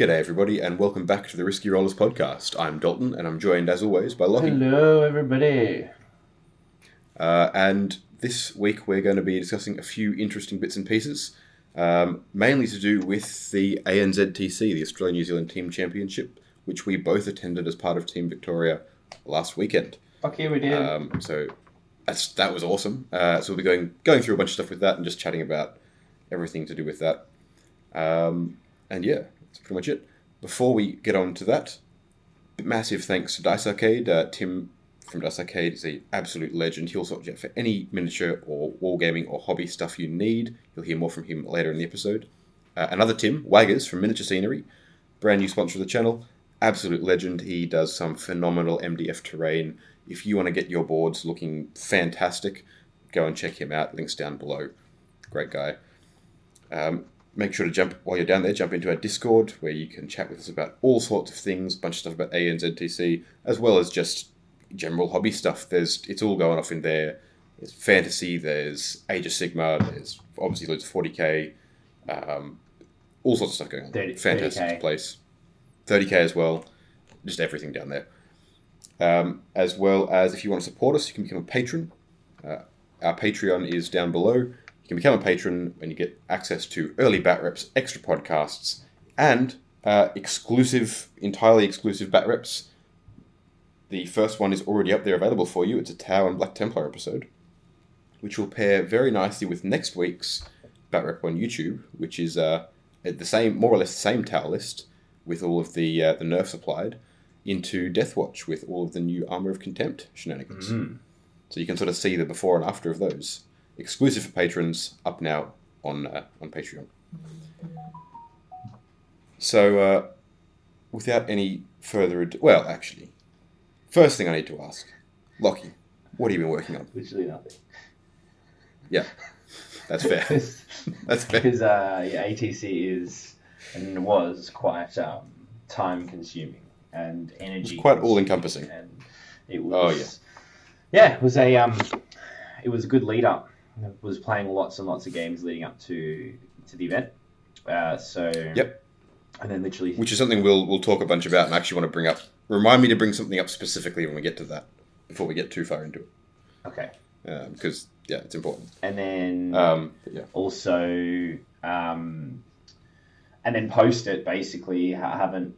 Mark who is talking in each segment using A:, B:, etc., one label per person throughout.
A: G'day, everybody, and welcome back to the Risky Rollers podcast. I'm Dalton, and I'm joined, as always, by Locky.
B: Hello, everybody.
A: Uh, and this week we're going to be discussing a few interesting bits and pieces, um, mainly to do with the ANZTC, the Australia New Zealand Team Championship, which we both attended as part of Team Victoria last weekend.
B: Yeah, we did.
A: Um, so that's, that was awesome. Uh, so we'll be going going through a bunch of stuff with that and just chatting about everything to do with that. Um, and yeah, that's pretty much it. Before we get on to that, massive thanks to Dice Arcade. Uh, Tim from Dice Arcade is an absolute legend. He'll sort you out for any miniature or wargaming or hobby stuff you need. You'll hear more from him later in the episode. Uh, another Tim, Waggers from Miniature Scenery, brand new sponsor of the channel. Absolute legend. He does some phenomenal MDF terrain. If you want to get your boards looking fantastic, go and check him out. Links down below. Great guy. Um, make sure to jump while you're down there. Jump into our Discord where you can chat with us about all sorts of things, a bunch of stuff about ANZTC, as well as just general hobby stuff. There's it's all going off in there. There's fantasy. There's Age of Sigmar. There's obviously loads of 40k. Um, all sorts of stuff going on.
B: 30
A: Fantastic
B: 30K.
A: place. 30k as well. Just everything down there. Um, as well as if you want to support us, you can become a patron. Uh, our Patreon is down below. You can become a patron and you get access to early bat reps, extra podcasts, and uh, exclusive, entirely exclusive bat reps. The first one is already up there available for you. It's a Tau and Black Templar episode, which will pair very nicely with next week's bat rep on YouTube, which is uh, the same, more or less the same Tau list with all of the uh, the nerfs applied into Deathwatch with all of the new Armor of Contempt shenanigans. So you can sort of see the before and after of those. Exclusive for patrons, up now on uh, on Patreon. So, uh, without any further ado, well, actually, first thing I need to ask, Locky, what have you been working on?
B: Literally nothing.
A: Yeah, that's fair. That's fair.
B: uh, yeah, ATC is and was quite um, time consuming and energy.
A: quite all-encompassing.
B: And it was.
A: Oh,
B: was. yeah. it was a um, it was a good lead up. Was playing lots and lots of games leading up to to the event. Uh, so
A: Yep.
B: and then literally
A: Which is something we'll we'll talk a bunch about, and I actually want to bring up. Remind me to bring something up specifically when we get to that, before we get too far into it,
B: okay,
A: because yeah, it's important.
B: and then
A: Um, yeah.
B: also um, and then post it basically I haven't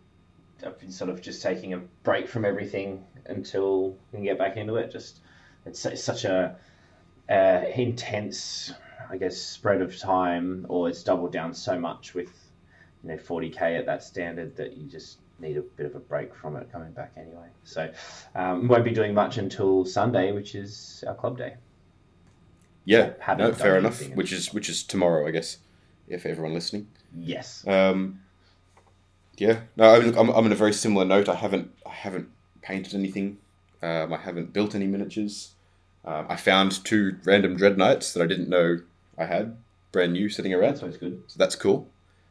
B: I've been sort of just taking a break from everything until we can get back into it just it's, it's such a uh, intense I guess spread of time or it's doubled down so much with you know 40k at that standard that you just need a bit of a break from it coming back anyway so um, won't be doing much until Sunday which is our club day
A: Yeah, no, fair enough. Which is which is tomorrow, I guess, if everyone listening.
B: yes
A: Um, yeah, no, look, I'm, I'm in a very similar note. I haven't I haven't painted anything. Um, I haven't built any miniatures. Um, I found two random dread knights that I didn't know I had, brand new, sitting around.
B: that's always good
A: So that's cool.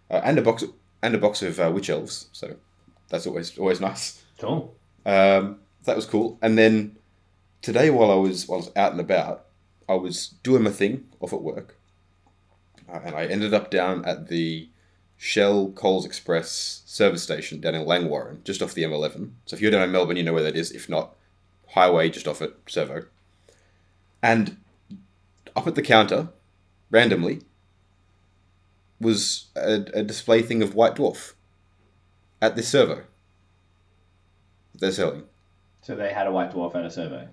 A: Uh, and a box and a box of uh, witch elves. So that's always always nice.
B: cool
A: Um, that was cool. And then today, while I was while I was out and about, I was doing my thing off at work, uh, and I ended up down at the Shell Coles Express service station down in Langwarrin, just off the M11. So if you're down in Melbourne, you know where that is. If not, highway just off at Servo. And up at the counter, randomly, was a, a display thing of White Dwarf at this servo. They're selling.
B: So they had a white dwarf at a servo?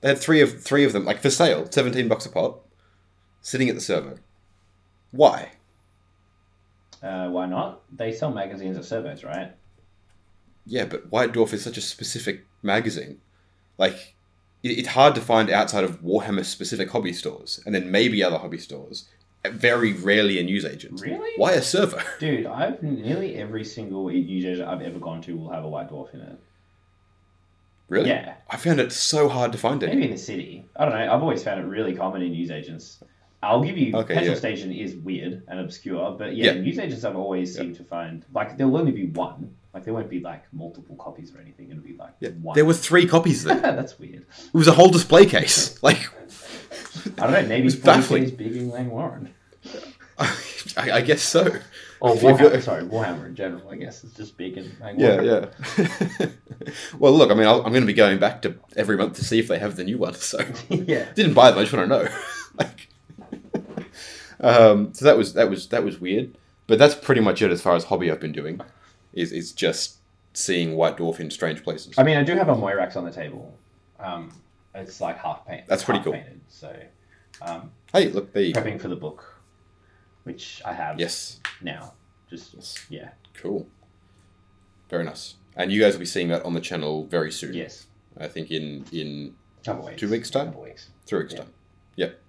A: They had three of three of them, like for sale, seventeen bucks a pop, sitting at the servo. Why?
B: Uh, why not? They sell magazines at surveys, right?
A: Yeah, but White Dwarf is such a specific magazine. Like, it's hard to find outside of Warhammer specific hobby stores, and then maybe other hobby stores. Uh, very rarely a newsagent.
B: Really?
A: Why a server?
B: Dude, I've nearly every single newsagent I've ever gone to will have a white dwarf in it.
A: Really?
B: Yeah.
A: I found it so hard to find
B: it.
A: Maybe
B: in the city. I don't know. I've always found it really common in newsagents. I'll give you
A: Okay,
B: petrol
A: yeah.
B: station is weird and obscure, but yeah,
A: Yeah.
B: newsagents I've always
A: Yeah.
B: seemed to find like there'll only be one. Like there won't be like multiple copies or anything. It'll be like
A: Yeah,
B: one.
A: there were three copies there.
B: That's weird.
A: It was a whole display case. Like,
B: I don't know. Maybe it's
A: baffling.
B: big in Langwarrin.
A: I, I guess so.
B: Or
A: If
B: Warhammer, sorry, Warhammer in general, I guess, is just big and and
A: Yeah,
B: Warhammer.
A: yeah. well, look, I mean, I'll, I'm going to be going back to every month to see if they have the new one. So
B: yeah.
A: didn't buy them. I just want to know. like, um, so that was that was that was weird. But that's pretty much it as far as hobby I've been doing. Is is just seeing White Dwarf in strange places.
B: I mean, I do have a Moirax on the table. Um, it's like half paint.
A: That's pretty cool.
B: Painted, so, um,
A: hey, look, there you go.
B: prepping for the book, which I have
A: Yes,
B: now. Just
A: Yes.
B: yeah,
A: cool. Very nice. And you guys will be seeing that on the channel very soon.
B: yes,
A: I think in in
B: weeks.
A: Two weeks' time?
B: Couple weeks.
A: three weeks
B: Yeah.
A: time. Yep.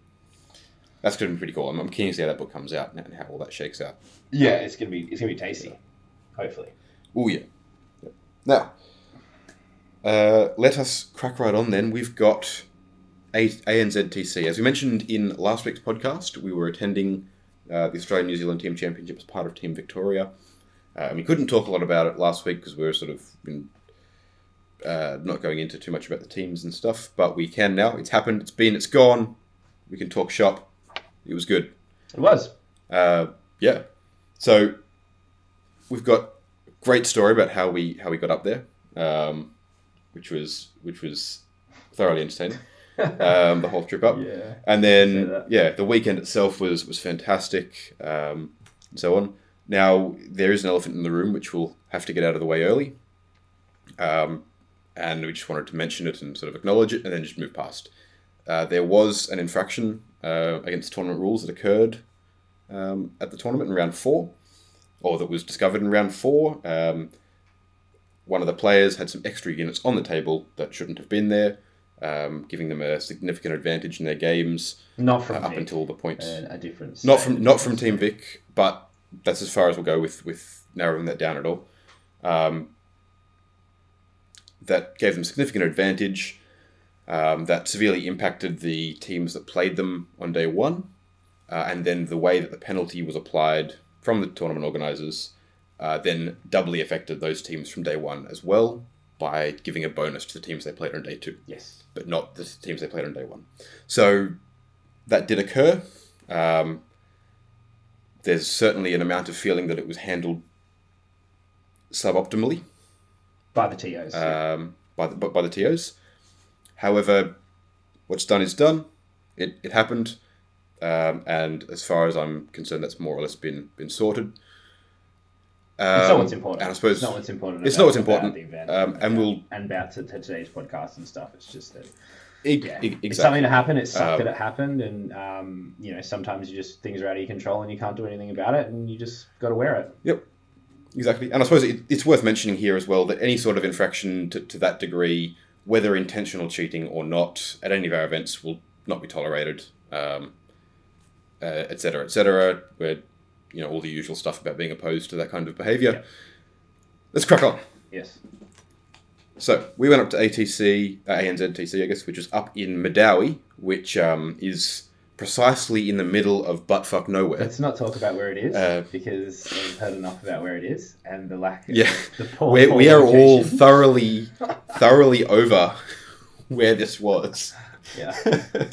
A: That's going to be pretty cool. I'm, I'm keen to see how that book comes out and how all that shakes out.
B: Yeah, it's gonna be it's gonna be tasty. Hopefully.
A: Oh yeah. Yep. Now, uh, let us crack right on. Then we've got A- ANZTC. As we mentioned in last week's podcast, we were attending uh, the Australian New Zealand Team Championship as part of Team Victoria. Uh, we couldn't talk a lot about it last week because we were sort of in, uh, not going into too much about the teams and stuff. But we can now. It's happened. It's been. It's gone. We can talk shop. It was good.
B: It was.
A: Uh, yeah. So we've got a great story about how we how we got up there, um, which was which was thoroughly entertaining. Um, the whole trip up,
B: Yeah.
A: and then yeah, the weekend itself was was fantastic, um, and so on. Now there is an elephant in the room, which we'll have to get out of the way early, um, and we just wanted to mention it and sort of acknowledge it, and then just move past. Uh, there was an infraction uh, against tournament rules that occurred um, at the tournament in round four, or that was discovered in round four. Um, one of the players had some extra units on the table that shouldn't have been there, um, giving them a significant advantage in their games
B: Not
A: uh,
B: from
A: up
B: Vic,
A: until the point.
B: uh, a difference.
A: not from not from Team Vic, but that's as far as we'll go with with narrowing that down at all. Um, that gave them significant advantage. Um, that severely impacted the teams that played them on day one, uh, and then the way that the penalty was applied from the tournament organisers uh, then doubly affected those teams from day one as well by giving a bonus to the teams they played on day two
B: Yes.
A: but not the teams they played on day one. So that did occur. Um, there's certainly an amount of feeling that it was handled suboptimally
B: By the TOs.
A: um, by the by the TOs. However, what's done is done. It, it happened, um, and as far as I'm concerned, that's more or less been been sorted. Um,
B: it's not what's important.
A: And I suppose
B: it's not what's important.
A: it's
B: about-
A: not what's important,
B: The event,
A: um, and we'll-
B: and about to, to today's podcast and stuff. It's just that
A: e-
B: yeah,
A: e-
B: it's
A: exactly.
B: something that happened. It sucked
A: Um,
B: that it happened, and um, you know sometimes you just things are out of your control and you can't do anything about it, and you just got to wear it.
A: Yep, exactly. And I suppose it, it's worth mentioning here as well that any sort of infraction to, to that degree, whether intentional cheating or not, at any of our events will not be tolerated, um, uh, et cetera, et. Where you know all the usual stuff about being opposed to that kind of behaviour.
B: Yep.
A: Let's crack on.
B: Yes.
A: So we went up to ATC, uh, ANZTC, I guess, which is up in Medowie, which um, is precisely in the middle of buttfuck nowhere.
B: Let's not talk about where it is
A: Uh,
B: because we've heard enough about where it is and the lack. Of,
A: Yeah.
B: The poor,
A: we
B: poor
A: we are all thoroughly, thoroughly over where this was.
B: Yeah.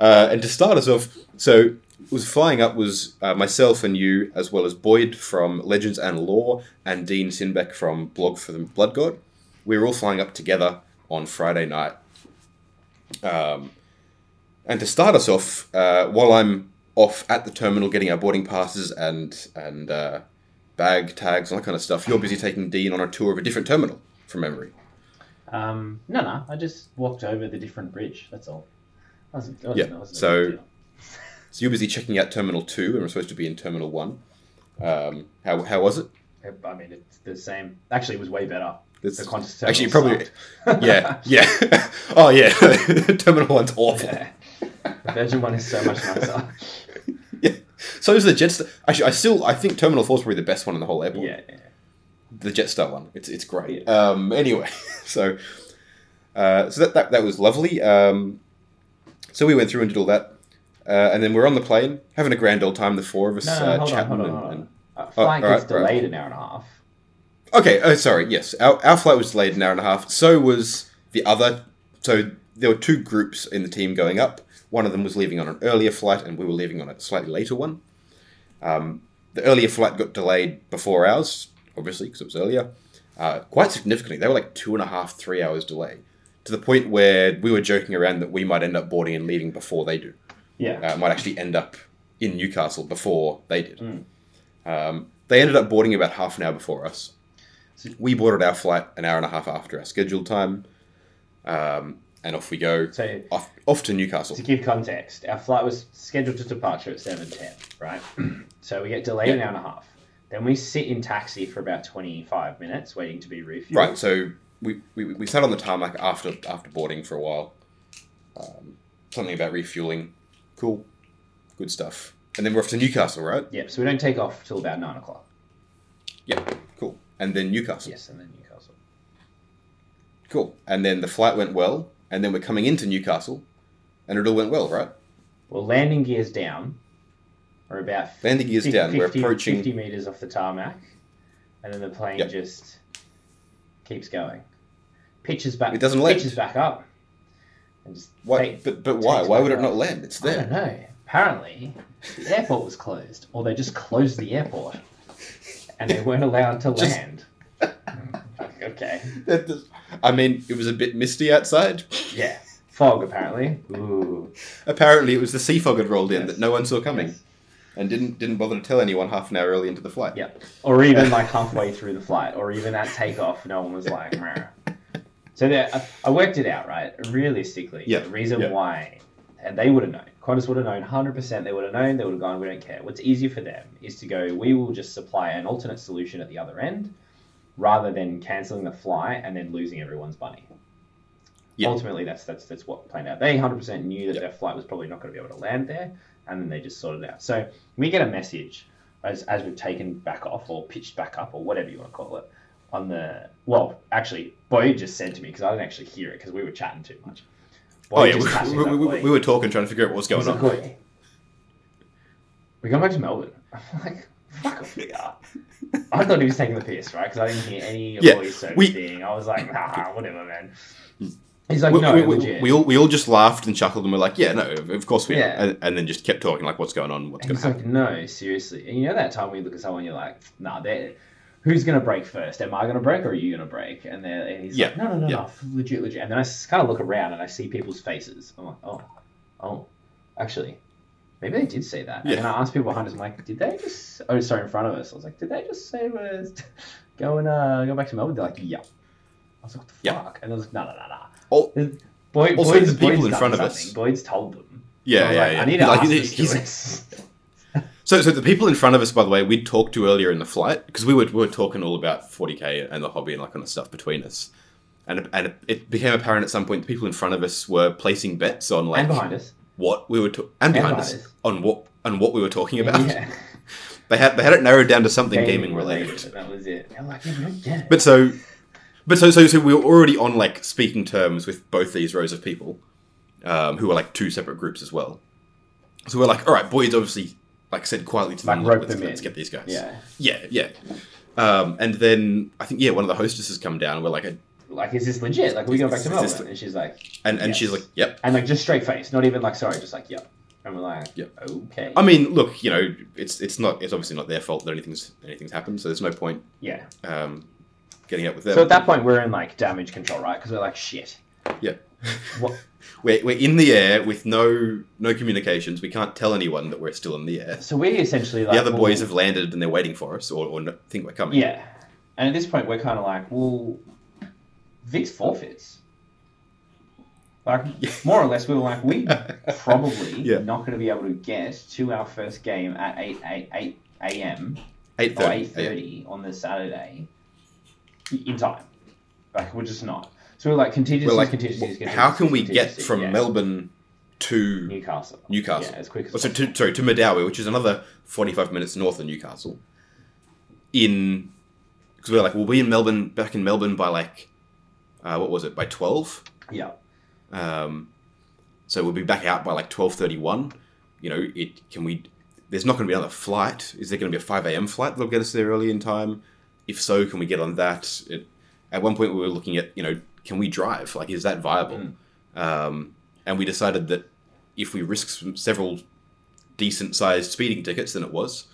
A: uh, and to start us off, so was flying up was uh, myself and you, as well as Boyd from Legends and Lore, and Dean Sinbeck from Blog for the Blood God. We were all flying up together on Friday night. Um, and to start us off, uh, while I'm off at the terminal getting our boarding passes and and uh, bag tags and that kind of stuff, you're busy taking Dean on a tour of a different terminal from memory.
B: Um, no, no. I just walked over the different bridge. That's all. Wasn't, wasn't,
A: Yeah,
B: wasn't
A: so-
B: big deal.
A: So you're busy checking out Terminal Two, and we're supposed to be in Terminal One. Um, how how was it?
B: I mean, it's the same. Actually, it was way better.
A: It's,
B: The Qantas
A: actually probably
B: sucked.
A: yeah yeah. oh yeah, Terminal One's awful.
B: yeah. The Virgin one is so much nicer.
A: Yeah. So is the Jetstar. Actually, I still I think Terminal Four is probably the best one in the whole airport.
B: yeah, yeah.
A: the Jetstar one. It's it's great. Um, anyway, so uh, so that, that that was lovely. Um, so we went through and did all that, uh, and then we're on the plane having a grand old time. The four of us
B: No, no,
A: uh,
B: hold on,
A: chatting
B: hold on,
A: and-
B: hold on.
A: and-
B: Uh, flight
A: all
B: gets
A: right, all right.
B: delayed an hour and a half.
A: Okay, oh, sorry. Yes, our, our flight was delayed an hour and a half. So was the other. So there were two groups in the team going up. One of them was leaving on an earlier flight, and we were leaving on a slightly later one. Um, the earlier flight got delayed before ours, obviously because it was earlier, uh, quite significantly. They were like two and a half, three hours delay, to the point where we were joking around that we might end up boarding and leaving before they do.
B: Yeah.
A: Uh, might actually end up in Newcastle before they did.
B: Mm.
A: Um, they ended up boarding about half an hour before us. We boarded our flight an hour and a half after our scheduled time, um, and off we go
B: So
A: off, off to Newcastle.
B: to give context, our flight was scheduled to departure at seven ten, right? so we get delayed an hour and a half. Then we sit in taxi for about twenty five minutes, waiting to be refueled.
A: Right, so we, we, we sat on the tarmac after after boarding for a while. Um, something about refueling. Cool. Good stuff. And then we're off to Newcastle, right?
B: Yep. So we don't take off till about nine o'clock.
A: Yeah, cool. And then Newcastle.
B: Yes, and then Newcastle.
A: Cool. And then the flight went well, and then we're coming into Newcastle, and it all went well, right?
B: Well, landing gears down. We're about
A: Landing gears
B: 50,
A: down. We're approaching.
B: 50 meters off the tarmac, and then the plane
A: Yep.
B: just keeps going. Pitches back.
A: It doesn't land.
B: Pitches back up. And just
A: Why,
B: take-
A: but but why? Why would it not land? It's
B: I don't
A: there.
B: know. Apparently, the airport was closed, or they just closed the airport, and they weren't allowed to
A: Just-
B: land. okay.
A: Does- I mean, it was a bit misty outside.
B: Yeah. Fog, apparently. Ooh.
A: Apparently, it was the sea fog had rolled in
B: Yes.
A: that no one saw coming,
B: Yes.
A: and didn't didn't bother to tell anyone half an hour early into the flight.
B: Yeah. Or even like halfway through the flight, or even at takeoff, no one was like, Meh. So there, I, I worked it out, right? Realistically,
A: Yeah,
B: the reason
A: yeah.
B: why, and they would have known. Qantas would have known, hundred percent. They would have known. They would have gone. We don't care. What's easier for them is to go. We will just supply an alternate solution at the other end, rather than cancelling the flight and then losing everyone's money.
A: Yeah.
B: Ultimately, that's that's that's what planned out. They hundred percent knew that
A: Yeah.
B: their flight was probably not going to be able to land there, and then they just sorted it out. So we get a message as, as we've taken back off or pitched back up or whatever you want to call it on the well actually Boyd just said to me because I didn't actually hear it because we were chatting too much.
A: Oh yeah,
B: just
A: we, we, we, we were talking, trying to figure out what was going on.
B: like, we're going back to Melbourne? I'm like fuck off we are. I thought he was taking the piss right? Because I didn't hear any
A: Yeah,
B: voice
A: we-
B: anything I was like nah whatever man. He's like
A: we,
B: no
A: we, we,
B: legit.
A: we all we all just laughed and chuckled and we're like, yeah, no, of course we
B: Yeah.
A: are, and, and then just kept talking like, what's going on, what's
B: And
A: going happen.
B: like, no, seriously. And you know that time when you look at someone, you're like, nah, they're, who's going to break first? Am I going to break or are you going to break? And, and he's
A: Yeah,
B: like, no, no, no,
A: yeah.
B: no, legit, legit. And then I kind of look around and I see people's faces. I'm like, oh, oh, actually, maybe they did say that.
A: Yeah.
B: And then I asked people behind us, I'm like, did they just, oh, sorry, in front of us. I was like, did they just say we're going, uh, go back to Melbourne? They're like, yeah. I was like, what the
A: Yeah.
B: fuck? And I was like, no, no, no, no.
A: Oh.
B: Boyd,
A: Also,
B: Boyd's,
A: the people
B: Boyd's
A: in front of
B: something.
A: us-
B: Boyd's told them.
A: Yeah,
B: was
A: yeah,
B: like,
A: yeah.
B: I need to
A: Like,
B: ask
A: he's-. So, so the people in front of us, by the way, we'd talked to earlier in the flight because we were, we were talking all about 40k and the hobby and that kind of stuff between us, and and it, became apparent at some point the people in front of us were placing bets on like
B: and behind us.
A: what we were ta- and behind
B: behind
A: us
B: us.
A: on what on what we were talking about.
B: Yeah.
A: They had they had it narrowed down to something gaming, related.
B: That was it. Like, yeah, we don't get it.
A: But so, but so so so we were already on like speaking terms with both these rows of people, um, who were like two separate groups as well. So we're like, all right, boys, obviously, like said quietly to
B: Like,
A: them,
B: rope
A: let's,
B: them
A: let's get these guys.
B: yeah.
A: yeah, yeah. Um, and then I think yeah, one of the hostesses come down. And we're like,
B: Like, is this legit? Like, are we going back to Melbourne? And she's like,
A: and and
B: Yes.
A: she's like, yep.
B: and like just straight face, not even like sorry, just like yep. And we're like,
A: Yep.
B: okay.
A: I mean, look, you know, it's it's not it's obviously not their fault that anything's anything's happened. So there's no point
B: yeah.
A: um, getting up with them.
B: So at that point, we're in like damage control, right? Because we're like, shit.
A: Yeah.
B: What?
A: We're, we're in the air with no no communications. We can't tell anyone that we're still in the air.
B: So we're essentially like
A: the other
B: well,
A: boys have landed and they're waiting for us, or, or no- think we're coming.
B: Yeah. And at this point, we're kind of like, well, Vix forfeits. Like, more or less, we were like, we probably
A: Yeah.
B: not going to be able to get to our first game at 8, 8, 8 a.m.
A: eight thirty.
B: 8.30 on the Saturday in time. Like, we're just not. Like, contingencies,
A: like,
B: contingencies,
A: well, how can we get from
B: yeah.
A: Melbourne to
B: Newcastle?
A: Newcastle?
B: Yeah, as quick as
A: Oh, so to, sorry to Medowie, which is another forty-five minutes north of Newcastle. In because we're like we'll be in Melbourne, back in Melbourne by like, uh, what was it? By twelve.
B: Yeah.
A: Um, so we'll be back out by like twelve thirty-one. You know, it can we? There's not going to be another flight. Is there going to be a five a.m. flight that'll get us there early in time? If so, can we get on that? It, at one point, we were looking at you know, can we drive? Like, is that viable?
B: Mm.
A: Um, and we decided that if we risk some, several decent-sized speeding tickets, then it was.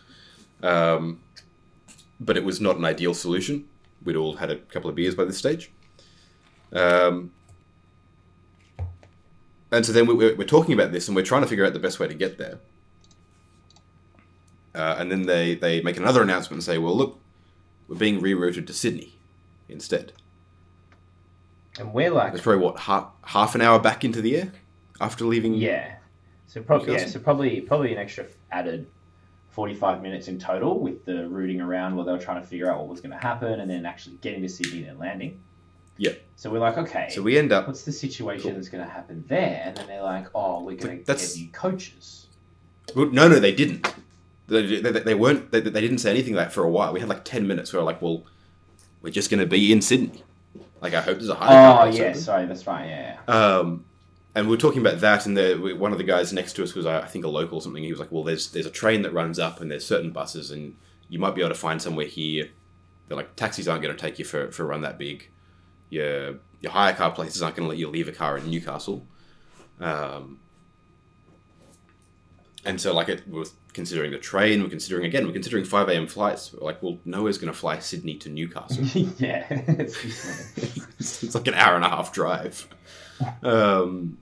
A: Um, but it was not an ideal solution. We'd all had a couple of beers by this stage. Um, and so then we, we're, we're talking about this and we're trying to figure out the best way to get there. Uh, and then they, they make another announcement and say, well, look, we're being rerouted to Sydney instead.
B: And we're like,
A: It's probably, what, half, half an hour back into the air after leaving?
B: yeah. So probably, yeah, so probably, probably an extra added forty-five minutes in total with the rooting around while they were trying to figure out what was going to happen, and then actually getting to Sydney and then landing.
A: Yeah.
B: So we're like, okay,
A: So we end up
B: what's the situation
A: Cool.
B: that's going to happen there? And then they're like, oh, we're going to get you coaches.
A: Well, no, no, they didn't. They, they, they weren't. They, they didn't say anything like that for a while. We had like ten minutes where we're like, well, we're just going to be in Sydney. Like I hope there's a high.
B: Oh yeah, sorry, that's right. Yeah,
A: Um, and we were talking about that, and the, one of the guys next to us was, uh, I think, a local or something. He was like, "Well, there's there's a train that runs up, and there's certain buses, and you might be able to find somewhere here. They're like taxis aren't going to take you for, for a run that big. Your your hire car places aren't going to let you leave a car in Newcastle. Um, and so, like, it was considering the train. We're considering again. We're considering five a.m. flights. We're like, well, nowhere's going to fly Sydney to Newcastle.
B: yeah. it's like-
A: it's like an hour and a half drive. Um,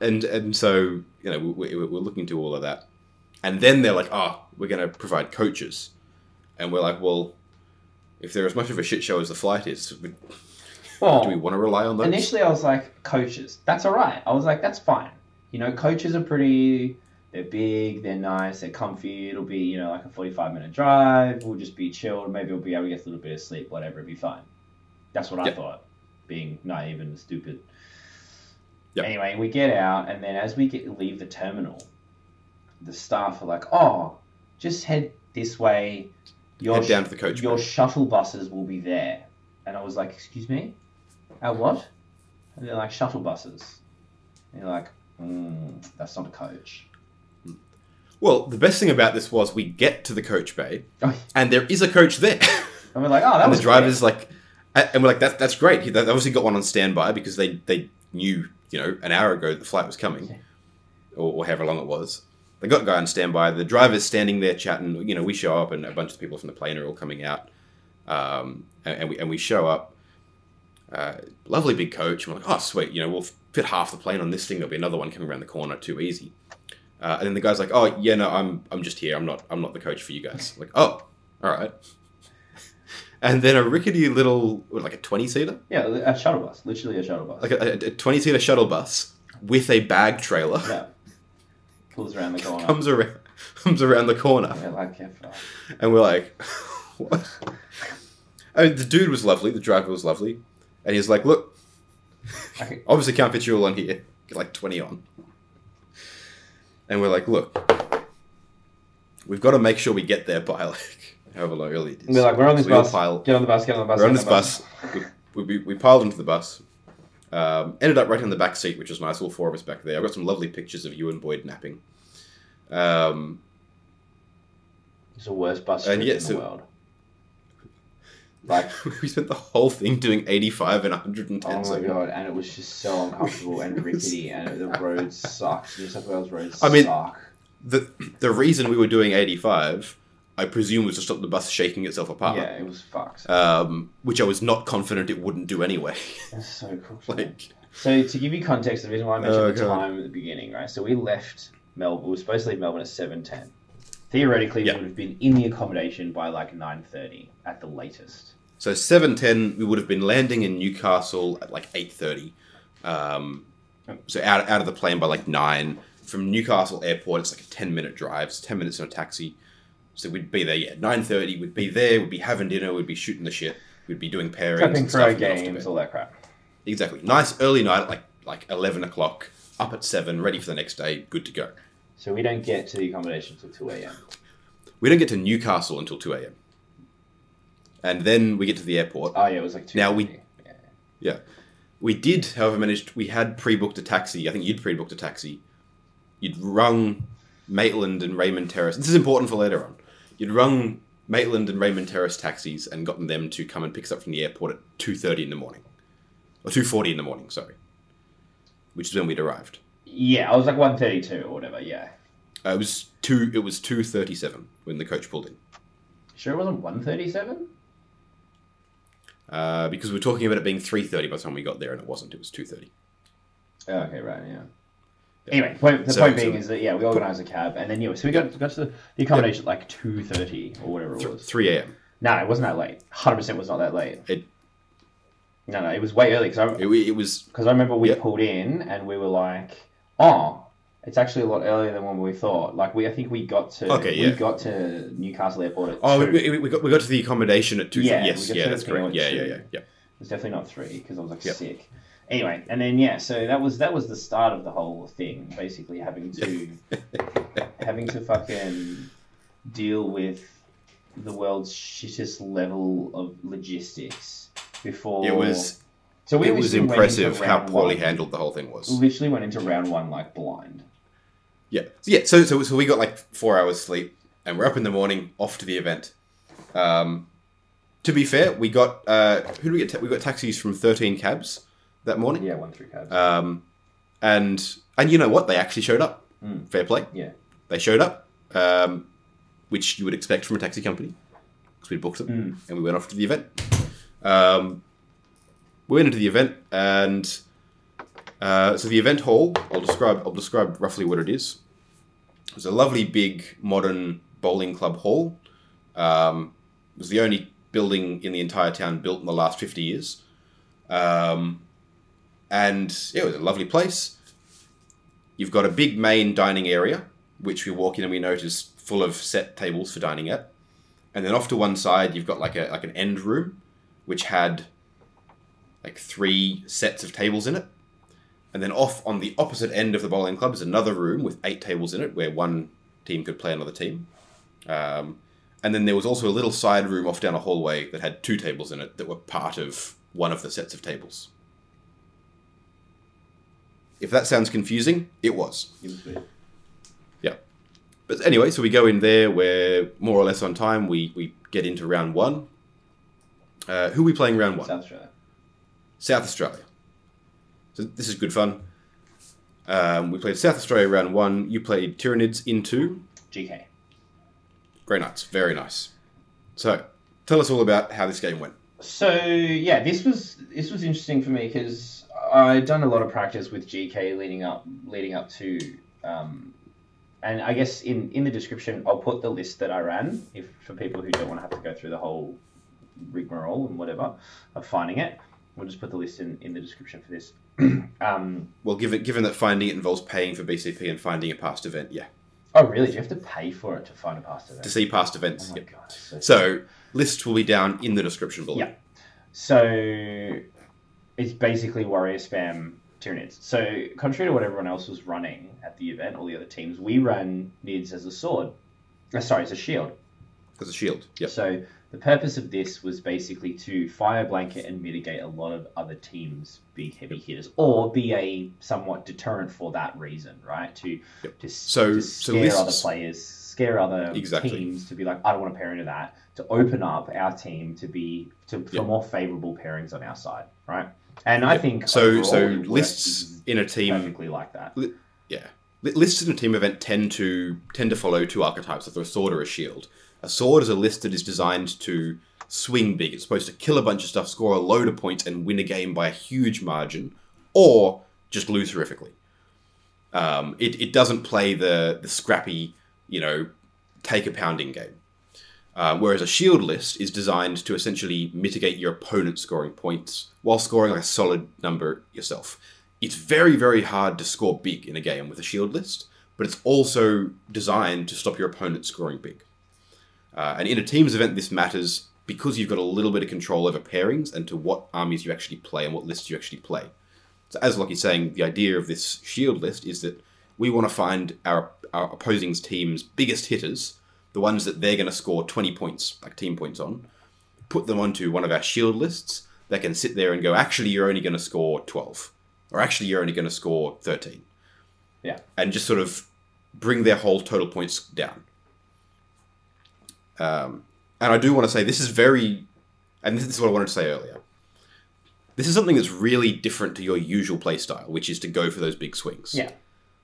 A: and and so you know we, we, we're looking into all of that, and then they're like, oh, we're going to provide coaches, and we're like, well, if they're as much of a shit show as the flight is, we-
B: well,
A: do we want to rely on those?
B: Initially, I was like, coaches. That's all right. I was like, that's fine. You know, coaches are pretty. They're big. They're nice. They're comfy. It'll be you know like a forty-five minute drive. We'll just be chilled. Maybe we'll be able to get a little bit of sleep. Whatever. It'll be fine. That's what I thought. Being naive and stupid.
A: Yep.
B: Anyway, we get out, and then as we get leave the terminal, the staff are like, "Oh, just head this way. Your
A: Head down to the coach
B: Your
A: bay."
B: shuttle buses will be there." And I was like, "Excuse me." Our what? And they're like shuttle buses. And you're like, mm, that's not a coach.
A: Well, the best thing about this was we get to the coach bay, and there is a coach there.
B: And we're like, oh, that
A: and
B: was
A: the driver's like, and we're like, that, that's great. He- They obviously got one on standby because they, they knew, you know, an hour ago the flight was coming, or, or however long it was. They got a guy on standby. The driver's standing there chatting. You know, we show up, and a bunch of people from the plane are all coming out, um, and, and we and we show up. Uh, lovely big coach. And we're like, oh sweet, you know, we'll fit half the plane on this thing. There'll be another one coming around the corner. Too easy. Uh, and then the guy's like, oh yeah, no, I'm I'm just here. I'm not I'm not the coach for you guys. like, oh, all right. And then a rickety little, what, like a 20 seater?
B: Yeah, a shuttle bus. Literally a shuttle bus.
A: Like a 20 seater shuttle bus with a bag trailer
B: yeah. Pulls around the corner.
A: comes around comes around the corner.
B: Like, yeah.
A: And we're like, what? I mean, the dude was lovely, the driver was lovely. And he's like, look,
B: Okay.
A: obviously can't fit you all on here. Get like 20 on. And we're like, look, we've got to make sure we get there by like however long early it is.
B: We're like, we're on this
A: So
B: bus.
A: pile-
B: Get on the bus. Get on the bus.
A: We're on this bus. We, we, we piled into the bus. Um, ended up right in the back seat, which was nice. All four of us back there. I've got some lovely pictures of you and Boyd napping. Um,
B: It's the worst bus
A: And yeah,
B: in
A: so-
B: the world. Like,
A: we spent the whole thing doing 85 and 110.
B: oh my god, and it was just so uncomfortable and rickety, and the roads sucked. New South Wales roads
A: I mean-
B: suck.
A: the the reason we were doing 85, I presume, was to stop the bus shaking itself apart.
B: Yeah, it was fucked.
A: Um, which I was not confident it wouldn't do anyway.
B: It's so cool.
A: like,
B: So to give you context, the reason why I mentioned
A: Oh,
B: the
A: God.
B: time at the beginning, right? So we left Melbourne. We were supposed to leave Melbourne at seven ten. Theoretically, we would have been in the accommodation by like nine thirty at the latest.
A: so 7:10, we would have been landing in Newcastle at like 8:30. Um, so out out of the plane by like nine. From Newcastle Airport, it's like a 10 minute drive. It's 10 minutes in a taxi. So we'd be there, yeah, 9:30. We'd be there. We'd be having dinner. We'd be shooting the shit. We'd be doing pairings
B: Prepping
A: and stuff.
B: our
A: and get off to
B: games, all that crap.
A: Exactly. Nice early night at like like 11 o'clock. Up at seven, ready for the next day. Good to go.
B: So we don't get to the accommodation until two a.m.
A: We don't get to Newcastle until 2 a.m. And then we get to the airport.
B: Oh yeah, it was like two.
A: Now we- yeah, We did, however, managed. We had pre-booked a taxi. I think you'd pre-booked a taxi. You'd rung Maitland and Raymond Terrace. This is important for later on. You'd rung Maitland and Raymond Terrace taxis and gotten them to come and pick us up from the airport at two thirty in the morning, or two forty in the morning. Sorry, which is when we'd arrived.
B: Yeah, I was like one thirty-two or whatever. Yeah.
A: Uh, it was two. It was two thirty seven when the coach pulled in.
B: Sure, it wasn't one thirty-seven.
A: Uh, because we were talking about it being three thirty by the time we got there, and it wasn't. It was two thirty.
B: Oh, okay, right, yeah. Anyway, point, the
A: So-
B: point
A: so-
B: being is that yeah, we organised a cab, and then yeah, so we got got to the, the accommodation at like two thirty or whatever it was.
A: Three a.m.
B: No, it wasn't that late. Hundred percent was not that late.
A: It-
B: No, no, it was way early because I
A: It, it was
B: because I remember we
A: Yeah.
B: pulled in and we were like, oh. It's actually a lot earlier than what we thought. Like we, I think we got to
A: Okay,
B: we
A: yeah.
B: got to Newcastle Airport at
A: Oh,
B: two.
A: we, we, we got we got to the accommodation at two.
B: Yeah,
A: yes,
B: we
A: yeah, that's correct. Yeah, yeah, yeah, yeah.
B: It was definitely not three because I was like
A: Yep.
B: sick. Anyway, and then yeah, so that was that was the start of the whole thing. Basically, having to having to fucking deal with the world's shittest level of logistics before
A: It was
B: So we
A: it was impressive how poorly
B: one-
A: handled the whole thing was.
B: We literally went into round one like blind.
A: Yeah, yeah. So so so we got like four hours sleep, and we're up in the morning, off to the event. Um, to be fair, we got uh, who did we get? Ta- we got taxis from thirteen cabs that morning.
B: Yeah, one through cabs.
A: Um, and and you know what? They actually showed up.
B: Mm.
A: Fair play.
B: Yeah.
A: They showed up, um, which you would expect from a taxi company, because we booked them,
B: Mm.
A: and we went off to the event. Um, we went into the event, and uh, so the event hall. I'll describe. I'll describe roughly what it is. It's a lovely, big, modern bowling club hall. Um, it was the only building in the entire town built in the last fifty years. Um, and yeah, it was a lovely place. You've got a big main dining area, which we walk in and we notice full of set tables for dining at. And then off to one side, you've got like a like an end room, which had like three sets of tables in it. And then off on the opposite end of the bowling club is another room with eight tables in it, where one team could play another team. Um, and then there was also a little side room off down a hallway that had two tables in it that were part of one of the sets of tables. If that sounds confusing, it was. Yeah. But anyway, so we go in there. We're more or less on time. We we get into round one. Uh, who are we playing round one?
B: South Australia.
A: South Australia. So this is good fun. Um, we played South Australia round one. You played Tyranids in two.
B: GK.
A: Grey Knights. Very nice. So tell us all about how this game went.
B: So yeah, this was this was interesting for me because I'd done a lot of practice with GK leading up leading up to, um, and I guess in in the description I'll put the list that I ran if for people who don't want to have to go through the whole rigmarole and whatever of finding it. We'll just put the list in, in the description for this. um,
A: Well, given given that finding it involves paying for BCP and finding a past event, yeah,
B: oh really? Do you have to pay for it to find a past event?
A: to see past
B: Oh
A: events.
B: god. So,
A: So lists will be down in the description below.
B: Yeah. So it's basically warrior spam Tyranids. So contrary to what everyone else was running at the event, all the other teams, we ran Nids as a sword. Uh, sorry, as a shield.
A: As a shield. Yeah.
B: So the purpose of this was basically to fire blanket and mitigate a lot of other teams' big heavy hitters, or be a somewhat deterrent for that reason, right? To
A: Yep.
B: to,
A: So-
B: to
A: so
B: scare
A: lists-
B: other players, scare other
A: Exactly.
B: teams to be like, I don't want to pair into that. To open up our team to be to for
A: Yep.
B: more favorable pairings on our side, right? And I think
A: So
B: overall
A: so lists in a team
B: perfectly like that.
A: yeah. Lists in a team event tend to tend to follow two archetypes, either a sword or a shield. A sword is a list that is designed to swing big. It's supposed to kill a bunch of stuff, score a load of points, and win a game by a huge margin, or just lose horrifically. Um, it, it doesn't play the the scrappy, you know, take a pounding game. Uh, whereas a shield list is designed to essentially mitigate your opponent's scoring points while scoring like a solid number yourself it's very very hard to score big in a game with a shield list but it's also designed to stop your opponent scoring big uh, and in a teams event this matters because you've got a little bit of control over pairings and to what armies you actually play and what lists you actually play so as Locky's saying the idea of this shield list is that we want to find our, our opposing team's biggest hitters the ones that they're going to score 20 points like team points on put them onto one of our shield lists that can sit there and go actually you're only going to score 12 or actually you're only going to score 13.
B: Yeah.
A: And just sort of bring their whole total points down. Um, and I do want to say this is very, and this is what I wanted to say earlier. This is something that's really different to your usual play style, which is to go for those big swings.
B: Yeah.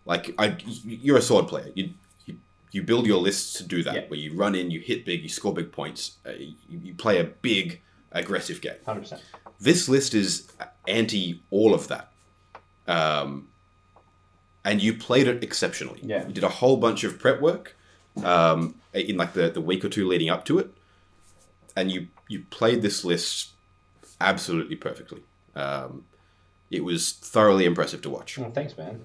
A: Like I, you're a sword player. You, you you build your lists to do that,
B: Yeah.
A: where you run in, you hit big, you score big points, uh, you, you play a big, aggressive game.
B: Hundred percent.
A: This list is anti all of that. Um, and you played it exceptionally.
B: Yeah.
A: You did a whole bunch of prep work um, in like the, the week or two leading up to it. And you, you played this list absolutely perfectly. Um, it was thoroughly impressive to watch.
B: Well, thanks, man.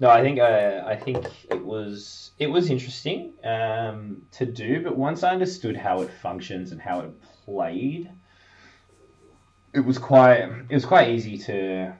B: No, I think uh, I think it was it was interesting um, to do, but once I understood how it functions and how it played, it was quite it was quite easy to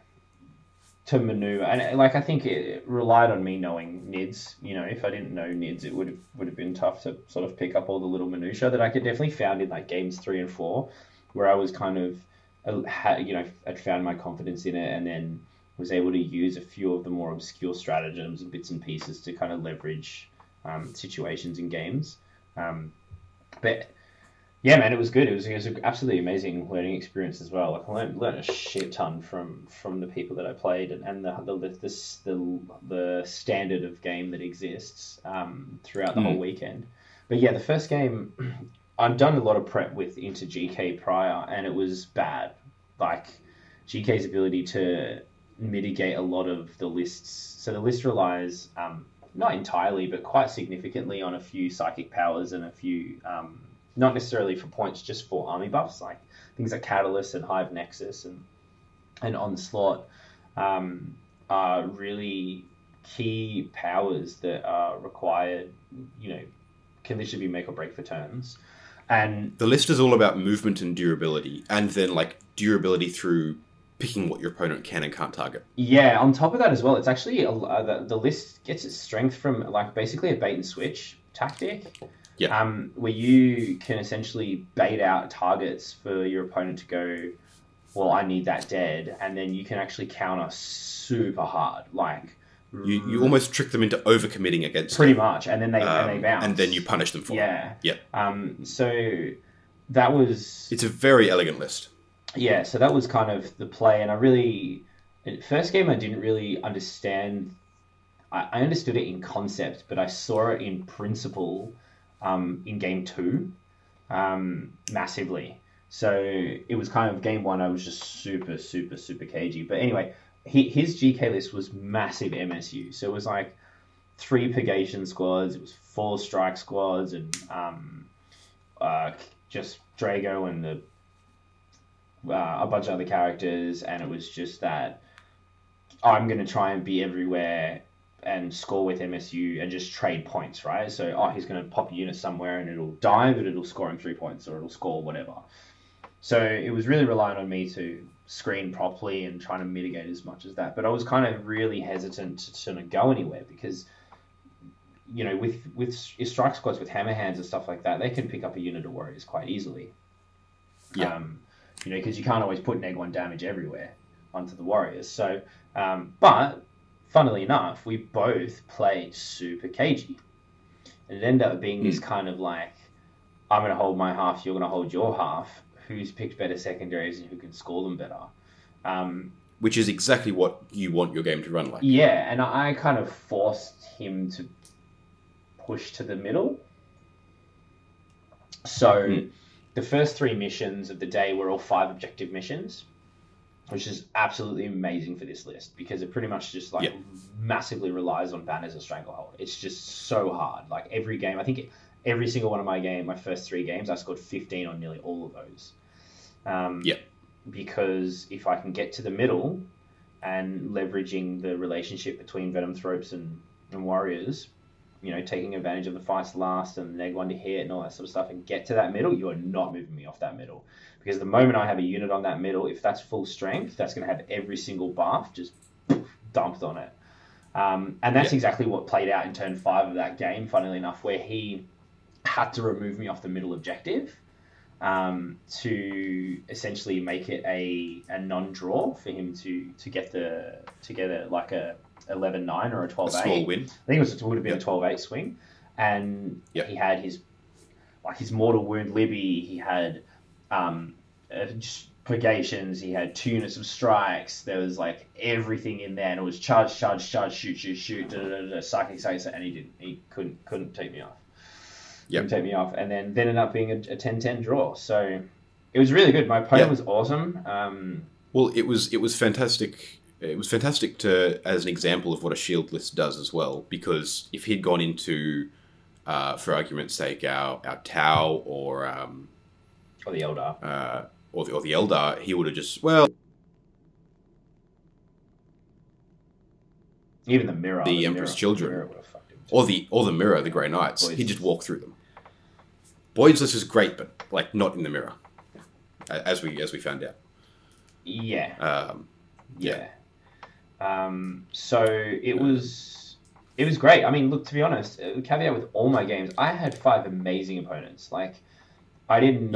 B: to maneuver. And like I think it relied on me knowing nids. You know, if I didn't know nids, it would have would have been tough to sort of pick up all the little minutia that I could definitely found in like games three and four, where I was kind of uh, you know I'd found my confidence in it, and then was able to use a few of the more obscure stratagems and bits and pieces to kind of leverage um, situations in games. Um, but yeah, man, it was good. It was, it was an absolutely amazing learning experience as well. Like I learned, learned a shit ton from from the people that I played and, and the the the, the the standard of game that exists um, throughout the
A: Mm.
B: whole weekend. But yeah, the first game, I've done a lot of prep with into GK prior, and it was bad. Like GK's ability to mitigate a lot of the lists. So the list relies um, not entirely, but quite significantly on a few psychic powers and a few, um, not necessarily for points, just for army buffs, like things like Catalyst and Hive Nexus and and Onslaught um, are really key powers that are required. You know, can literally be make or break for turns. And
A: The list is all about movement and durability, and then like durability through picking what your opponent can and can't target.
B: Yeah, on top of that as well, it's actually a, uh, the, the list gets its strength from like basically a bait and switch tactic.
A: Yeah.
B: Um, where you can essentially bait out targets for your opponent to go, well, I need that dead, and then you can actually counter super hard, like
A: You, you almost trick them into overcommitting against
B: pretty
A: it,
B: much, and then they and they
A: um,
B: bounce,
A: and then you punish them for it.
B: yeah,
A: Yeah.
B: Um, so that was
A: It's a very elegant list.
B: yeah, so that was kind of the play, and I really, first game I didn't really understand. I, I understood it in concept, but I saw it in principle um, in game two um, massively. So it was kind of game one. I was just super, super, super cagey. But anyway, he, his GK list was massive MSU. So it was like three purgation squads. It was four strike squads, and um, uh, just Draigo and the uh, a bunch of other characters, and it was just that I'm going to try and be everywhere and score with MSU and just trade points, right? So, oh, he's going to pop a unit somewhere and it'll die, but it'll score him three points or it'll score whatever. So it was really relying on me to screen properly and trying to mitigate as much as that. But I was kind of really hesitant to sort of go anywhere because, you know, with with strike squads with hammer hands and stuff like that, they can pick up a unit of warriors quite easily.
A: Yeah.
B: Um, you know, because you can't always put neg one damage everywhere onto the warriors. So, um, but funnily enough, we both played super cagey. And it ended up being this kind of like, I'm going to hold my half, you're going to hold your half. Who's picked better secondaries and who can score them better? Um,
A: Which is exactly what you want your game to run like.
B: yeah, and I kind of forced him to push to the middle. So
A: Mm.
B: the first three missions of the day were all five objective missions, which is absolutely amazing for this list because it pretty much just like
A: Yeah.
B: massively relies on banners and stranglehold. It's just so hard. Like every game, I think every single one of my game, my first three games, I scored 15 on nearly all of those. Um,
A: Yeah.
B: Because if I can get to the middle and leveraging the relationship between Venomthropes and, and Warriors, you know, taking advantage of the fights last and the neg one to hit and all that sort of stuff and get to that middle, you are not moving me off that middle. Because the moment I have a unit on that middle, if that's full strength, that's going to have every single buff just dumped on it. Um, and that's
A: Yeah.
B: exactly what played out in turn five of that game, funnily enough, where he had to remove me off the middle objective um, to essentially make it a, a non-draw for him to, to get the to get a, like a 11-9 or a
A: A
B: 12-8.
A: small win.
B: I think it was it would have been
A: Yeah.
B: a 12-8 swing, and
A: Yeah.
B: he had his like his mortal wound Libby. He had um, uh, purgations. He had two units of strikes. There was like everything in there, and it was charge, charge, charge, shoot, shoot, shoot, da, da, da, da, psychic, psychic, and he didn't. He couldn't couldn't take me off.
A: Yep.
B: Couldn't take me off, and then then ended up being a, a 10-10 draw. So it was really good. My opponent
A: Yeah.
B: was awesome. Um,
A: Well, it was it was fantastic. It was fantastic to as an example of what a shield list does as well. Because if he'd gone into, uh, for argument's sake, our our Tau or um,
B: or the Eldar.
A: uh, or the or the Eldar, he would have just well
B: Even the mirror.
A: The
B: mirror-
A: Emperor's Children.
B: mirror fucked him.
A: or the or the Mirror, the Grey Knights.
B: Boyd's-
A: He'd just walk through them. Boyd's list is great, but like not in the mirror, as we as we found out.
B: Yeah.
A: Um,
B: Yeah. Um, so it was it was great. I mean, look to be honest, uh, caveat with all my games, I had five amazing opponents. Like, I did
A: Yeah.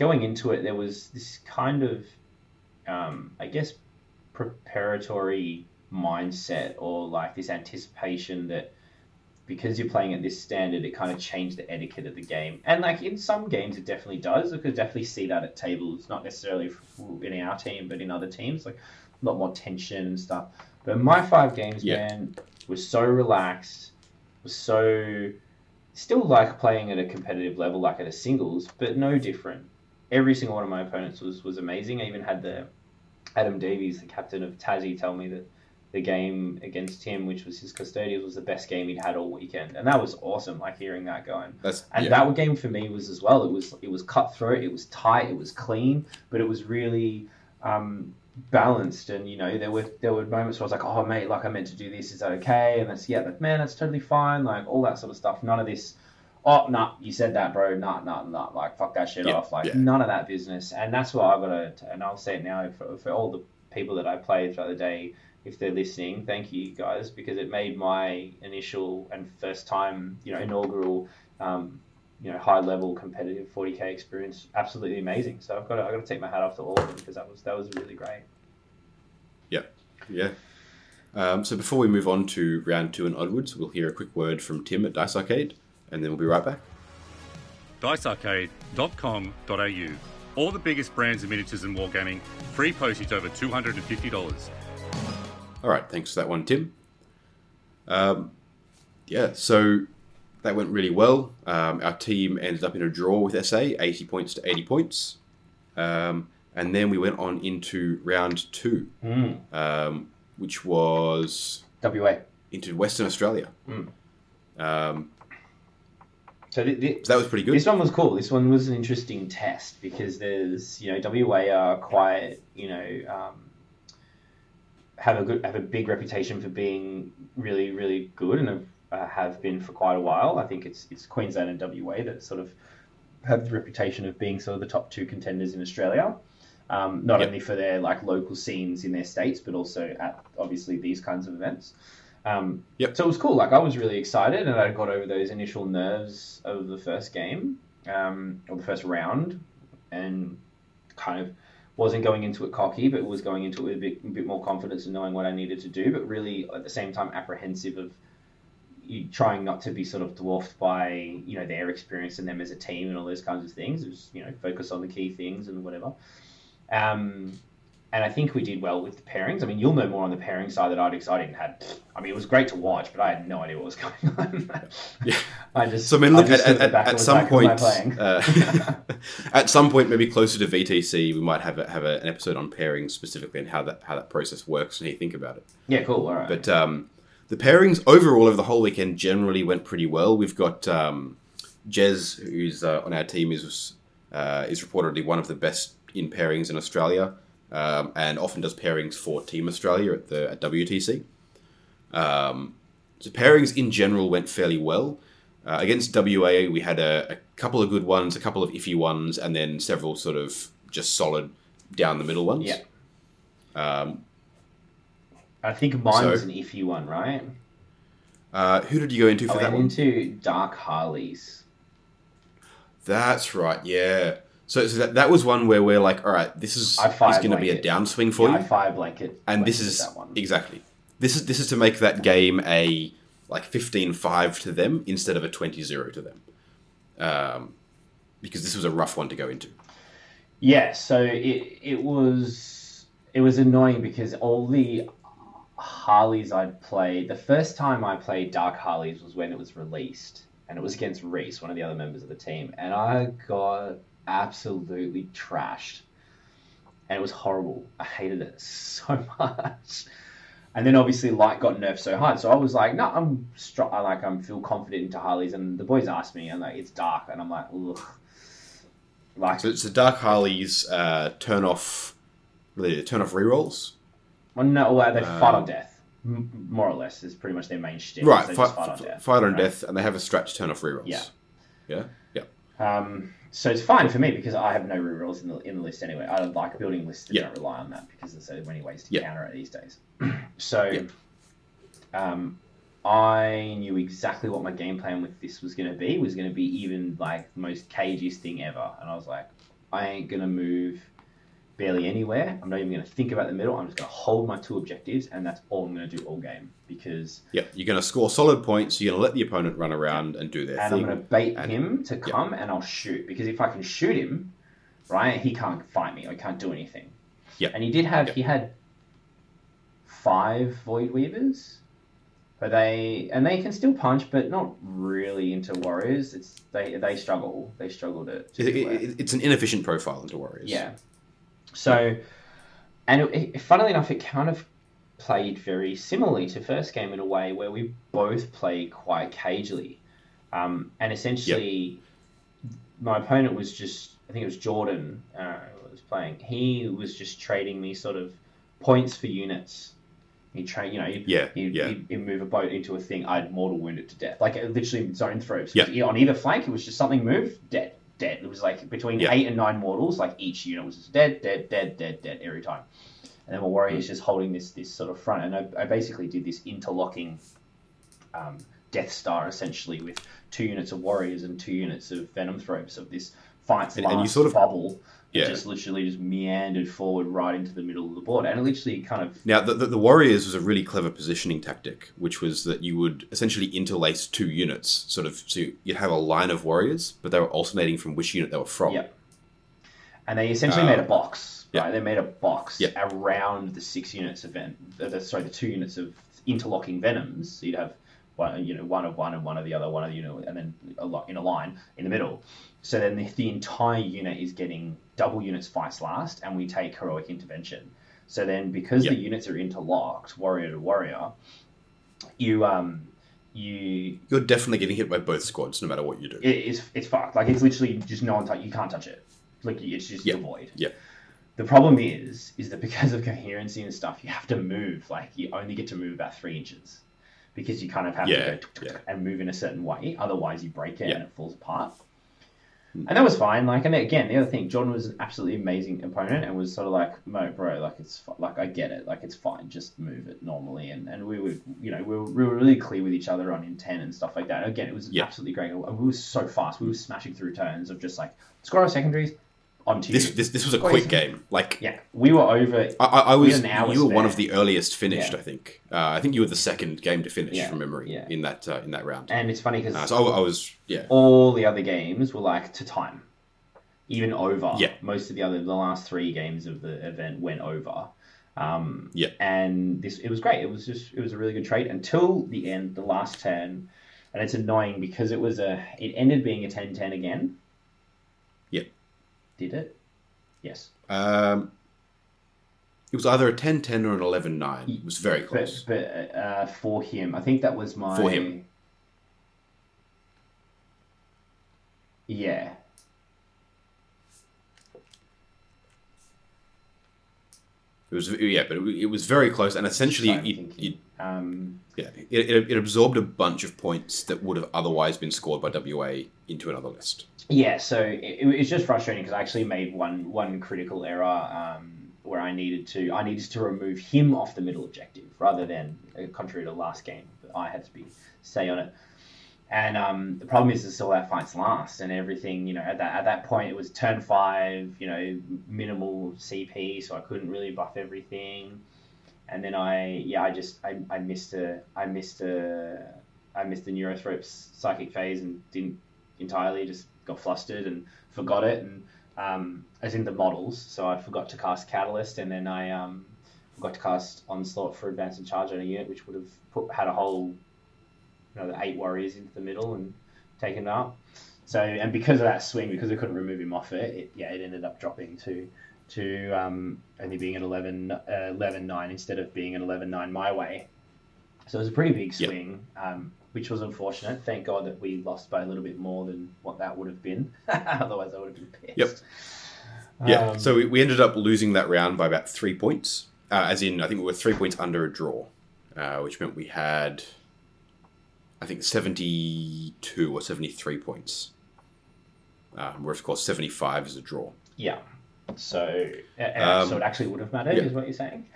B: Going into it. There was this kind of, um, I guess, preparatory mindset or like this anticipation that because you're playing at this standard, it kind of changed the etiquette of the game. And like in some games, it definitely does. I could definitely see that at tables, not necessarily in our team, but in other teams, like a lot more tension and stuff. But my five games,
A: Yeah.
B: man, was so relaxed, was so still like playing at a competitive level, like at a singles, but no different. Every single one of my opponents was was amazing. I even had the Adam Davies, the captain of Tassie, tell me that the game against him, which was his custodians, was the best game he'd had all weekend, and that was awesome. Like hearing that going,
A: that's
B: and
A: yeah.
B: that game for me was as well. It was it was cutthroat, it was tight, it was clean, but it was really um, balanced. And you know, there were there were moments where I was like, "Oh, mate, like I meant to do this. Is that okay?" And that's yeah, like, man, that's totally fine. Like all that sort of stuff. None of this. Oh, nah, you said that, bro. Nah, nah, nah. Like, fuck that shit
A: Yeah,
B: off. Like,
A: yeah.
B: none of that business. And that's what I've got to, and I'll say it now for, for all the people that I played throughout the day, if they're listening, thank you guys, because it made my initial and first time, you know, inaugural, um, you know, high level competitive 40k experience absolutely amazing. So I've got to, I've got to take my hat off to all of them because that was, that was really great.
A: Yeah, yeah. Um, so before we move on to round two and onwards, we'll hear a quick word from Tim at Dice Arcade, and then we'll be right back.
C: dicearcade.com.au. All the biggest brands of miniatures and wargaming, free postage over $250.
A: All right, thanks for that one, Tim. Um, yeah, so that went really well. Um, our team ended up in a draw with SA, 80 points to 80 points. Um, and then we went on into round two,
B: Mm.
A: um, which was
B: WA.
A: into Western Australia.
B: Mm.
A: Um,
B: So th- th-
A: so that was pretty good.
B: This one was cool. This one was an interesting test because there's, you know, WA are quite, you know, um, have a good, have a big reputation for being really, really good and have, uh, have been for quite a while. I think it's it's Queensland and WA that sort of have the reputation of being sort of the top two contenders in Australia. Um, not
A: Yep.
B: only for their like local scenes in their states, but also at obviously these kinds of events. Um,
A: Yep.
B: So it was cool. Like I was really excited, and I got over those initial nerves of the first game um, or the first round, and kind of wasn't going into it cocky, but was going into it with a bit, a bit more confidence and knowing what I needed to do, but really at the same time apprehensive of you trying not to be sort of dwarfed by you know their experience and them as a team and all those kinds of things. Just you know focus on the key things and whatever. Um, and I think we did well with the pairings. I mean, you'll know more on the pairing side that I did I didn't have. I mean, it was great to watch, but I had no idea what was going on.
A: Yeah.
B: I just.
A: So I mean, look
B: just
A: at, at, at, some
B: like, "Who am I
A: point, uh, at some point, maybe closer to VTC, we might have a, have a, an episode on pairing specifically and how that how that process works and how you think about it.
B: yeah, cool. All right.
A: But um, the pairings overall over the whole weekend generally went pretty well. We've got um, Jez, who's uh, on our team, is uh, is reportedly one of the best in pairings in Australia, um, and often does pairings for Team Australia at the at WTC. Um, so pairings in general went fairly well. Uh, against WA, we had a, a couple of good ones, a couple of iffy ones, and then several sort of just solid down the middle ones.
B: Yeah.
A: Um,
B: I think mine
A: so-
B: was an iffy one, right?
A: uh, who did you go into
B: I
A: for that
B: went
A: one?
B: into Dark Harleys.
A: That's right, yeah. So, so that, that was one where we're like, all right, this is, is going to be a downswing for
B: Yeah,
A: you,
B: I fire blanket.
A: and this is exactly. This is this is to make that game a like 15-5 to them instead of a 20-0 to them, um, because this was a rough one to go into.
B: Yeah, so it it was it was annoying because all the Harleys I'd played, the first time I played Dark Harleys was when it was released, and it was against Reese, one of the other members of the team, and I got absolutely trashed, and it was horrible. I hated it so much. And then obviously light got nerfed so hard, so I was like, no, I'm str- I like I'm feel confident into Harleys, and the boys asked me, and like it's dark, and I'm like, ugh. Like,
A: So, so Dark Harley's uh, turn off, really turn off rerolls.
B: well, no, well, they fight
A: Um,
B: on death, M- more or less, is pretty much their main shtick.
A: Right, fight,
B: fight on
A: fight,
B: death.
A: fight on
B: right?
A: death, and they have a stretch turn off rerolls.
B: Yeah.
A: Yeah. Yeah.
B: Um, so it's fine for me because I have no rerolls in the in the list anyway. I don't like building lists that
A: Yeah.
B: don't rely on that because there's so many ways to
A: Yeah.
B: counter it these days. so,
A: Yeah.
B: um, I knew exactly what my game plan with this was going to be. Was going to be even like the most cagiest thing ever, and I was like, I ain't gonna move barely anywhere. I'm not even going to think about the middle. I'm just going to hold my two objectives, and that's all I'm going to do all game because
A: Yeah. You're going to score solid points. You're going to let the opponent run around and do their
B: and
A: thing.
B: And I'm going to bait
A: and-
B: him to come, and I'll shoot because if I can shoot him, right, he can't fight me. I can't do anything.
A: Yeah.
B: And he did have he had five void weavers, but they and they can still punch, but not really into warriors. It's they they struggle. They struggle to. to
A: it.
B: it-
A: it's an inefficient profile into Warriors.
B: Yeah. So, and it, it, funnily enough, it kind of played very similarly to first game in a way where we both play quite cagely, um, and essentially, my opponent was just I think it was Jordan uh, was playing. He was just trading me sort of points for units. He trade, you know, he'd,
A: Yeah,
B: he'd,
A: yeah.
B: he'd, he'd move a boat into a thing. I'd mortal wound it to death, like literally Zoanthropes.
A: Yeah.
B: On either flank, it was just something moved, dead, dead. It was like between
A: Yeah.
B: eight and nine mortals, like each unit was just dead, dead, dead, dead, dead every time. And then my warrior is just holding this this sort of front, and I, I basically did this interlocking um, Death Star essentially with two units of warriors and two units of Venomthropes of this fights
A: And-
B: last
A: and you sort of-
B: bubble.
A: Yeah.
B: just literally just meandered forward right into the middle of the board, and it literally kind of
A: Now, the, the, the Warriors was a really clever positioning tactic, which was that you would essentially interlace two units, sort of, so you'd have a line of Warriors, but they were alternating from which unit they were from.
B: Yep. and they essentially
A: Uh,
B: made a box.
A: yeah.
B: Right, they made a box
A: Yeah.
B: around the six units of ven- the, sorry, the two units of interlocking venoms. So you'd have one, you know, one of one and one of the other, one of the unit, and then a lot in a line in the middle. So then the, the entire unit is getting double units fights last, and we take heroic intervention. So then, because
A: Yeah.
B: the units are interlocked, warrior to warrior, you um you
A: You're definitely getting hit by both squads, no matter what you do.
B: it, it's it's fucked. Like it's literally just no one touch. You can't touch it. Like it's just the void.
A: Yeah.
B: The problem is, is that because of coherency and stuff, you have to move. Like you only get to move about three inches, because you kind of have
A: Yeah,
B: to go
A: yeah.
B: and move in a certain way. Otherwise, you break it
A: Yeah.
B: and it falls apart. And that was fine. Like, and again, the other thing, Jordan was an absolutely amazing opponent, and was sort of like, "No, bro, like it's like I get it, like it's fine, just move it normally." And and we were, you know, we were, we were really clear with each other on intent and stuff like that. Again, it was
A: Yeah.
B: absolutely great. We were so fast. We were smashing through turns of just like score our secondaries, onto
A: This,
B: you.
A: this this was a quick game. Like
B: yeah, we were over.
A: I, I,
B: We
A: was,
B: hour
A: you were one of the earliest finished.
B: Yeah.
A: I think. Uh, I think you were the second game to finish
B: Yeah,
A: from memory
B: yeah.
A: in that uh, in that round.
B: And it's funny because
A: Uh, so I, I was yeah
B: all the other games were like to time, even over.
A: Yeah.
B: Most of the other, the last three games of the event went over. Um,
A: Yeah.
B: And this, it was great. It was just, it was a really good trade until the end, the last turn, and it's annoying because it was a, it ended being a 10-10 again. Did it? Yes.
A: Um, it was either a 10-10 or an 11-9. It was very close.
B: But, but uh, for him, I think that was my.
A: For him.
B: Yeah.
A: It was yeah, but it, it was very close, and essentially it, it,
B: Um,
A: yeah, it, it, it absorbed a bunch of points that would have otherwise been scored by WA into another list.
B: Yeah, so it, it was just frustrating because I actually made one one critical error um, where I needed to I needed to remove him off the middle objective rather than uh, contrary to last game, I had to be stay on it. And um, the problem is, is still that fights last and everything. You know, at that at that point, it was turn five. You know, minimal CP, so I couldn't really buff everything. And then I, yeah, I just I, I missed a I missed a I missed the Neurothrope's psychic phase and didn't entirely just got flustered and forgot it and um, as in the models. So I forgot to cast Catalyst, and then I um, forgot to cast Onslaught for Advance and Charge on a unit, which would have put, had a whole, you know, the eight warriors into the middle and taken it up. So and because of that swing, because I couldn't remove him off it, it yeah, it ended up dropping to to um, only being an 11, uh, 11-9 instead of being an 11-9 my way. So it was a pretty big
A: Yep.
B: swing, um, which was unfortunate. Thank God that we lost by a little bit more than what that would have been. Otherwise, I would have been pissed.
A: Yep. Yeah.
B: Um,
A: so we, we ended up losing that round by about three points. Uh, as in, I think we were three points under a draw, uh, which meant we had, I think, 72 or 73 points. Uh, where, of course, 75 is a draw.
B: Yeah. So, uh, uh,
A: Um,
B: so it actually would have mattered,
A: yeah.
B: is what you're saying?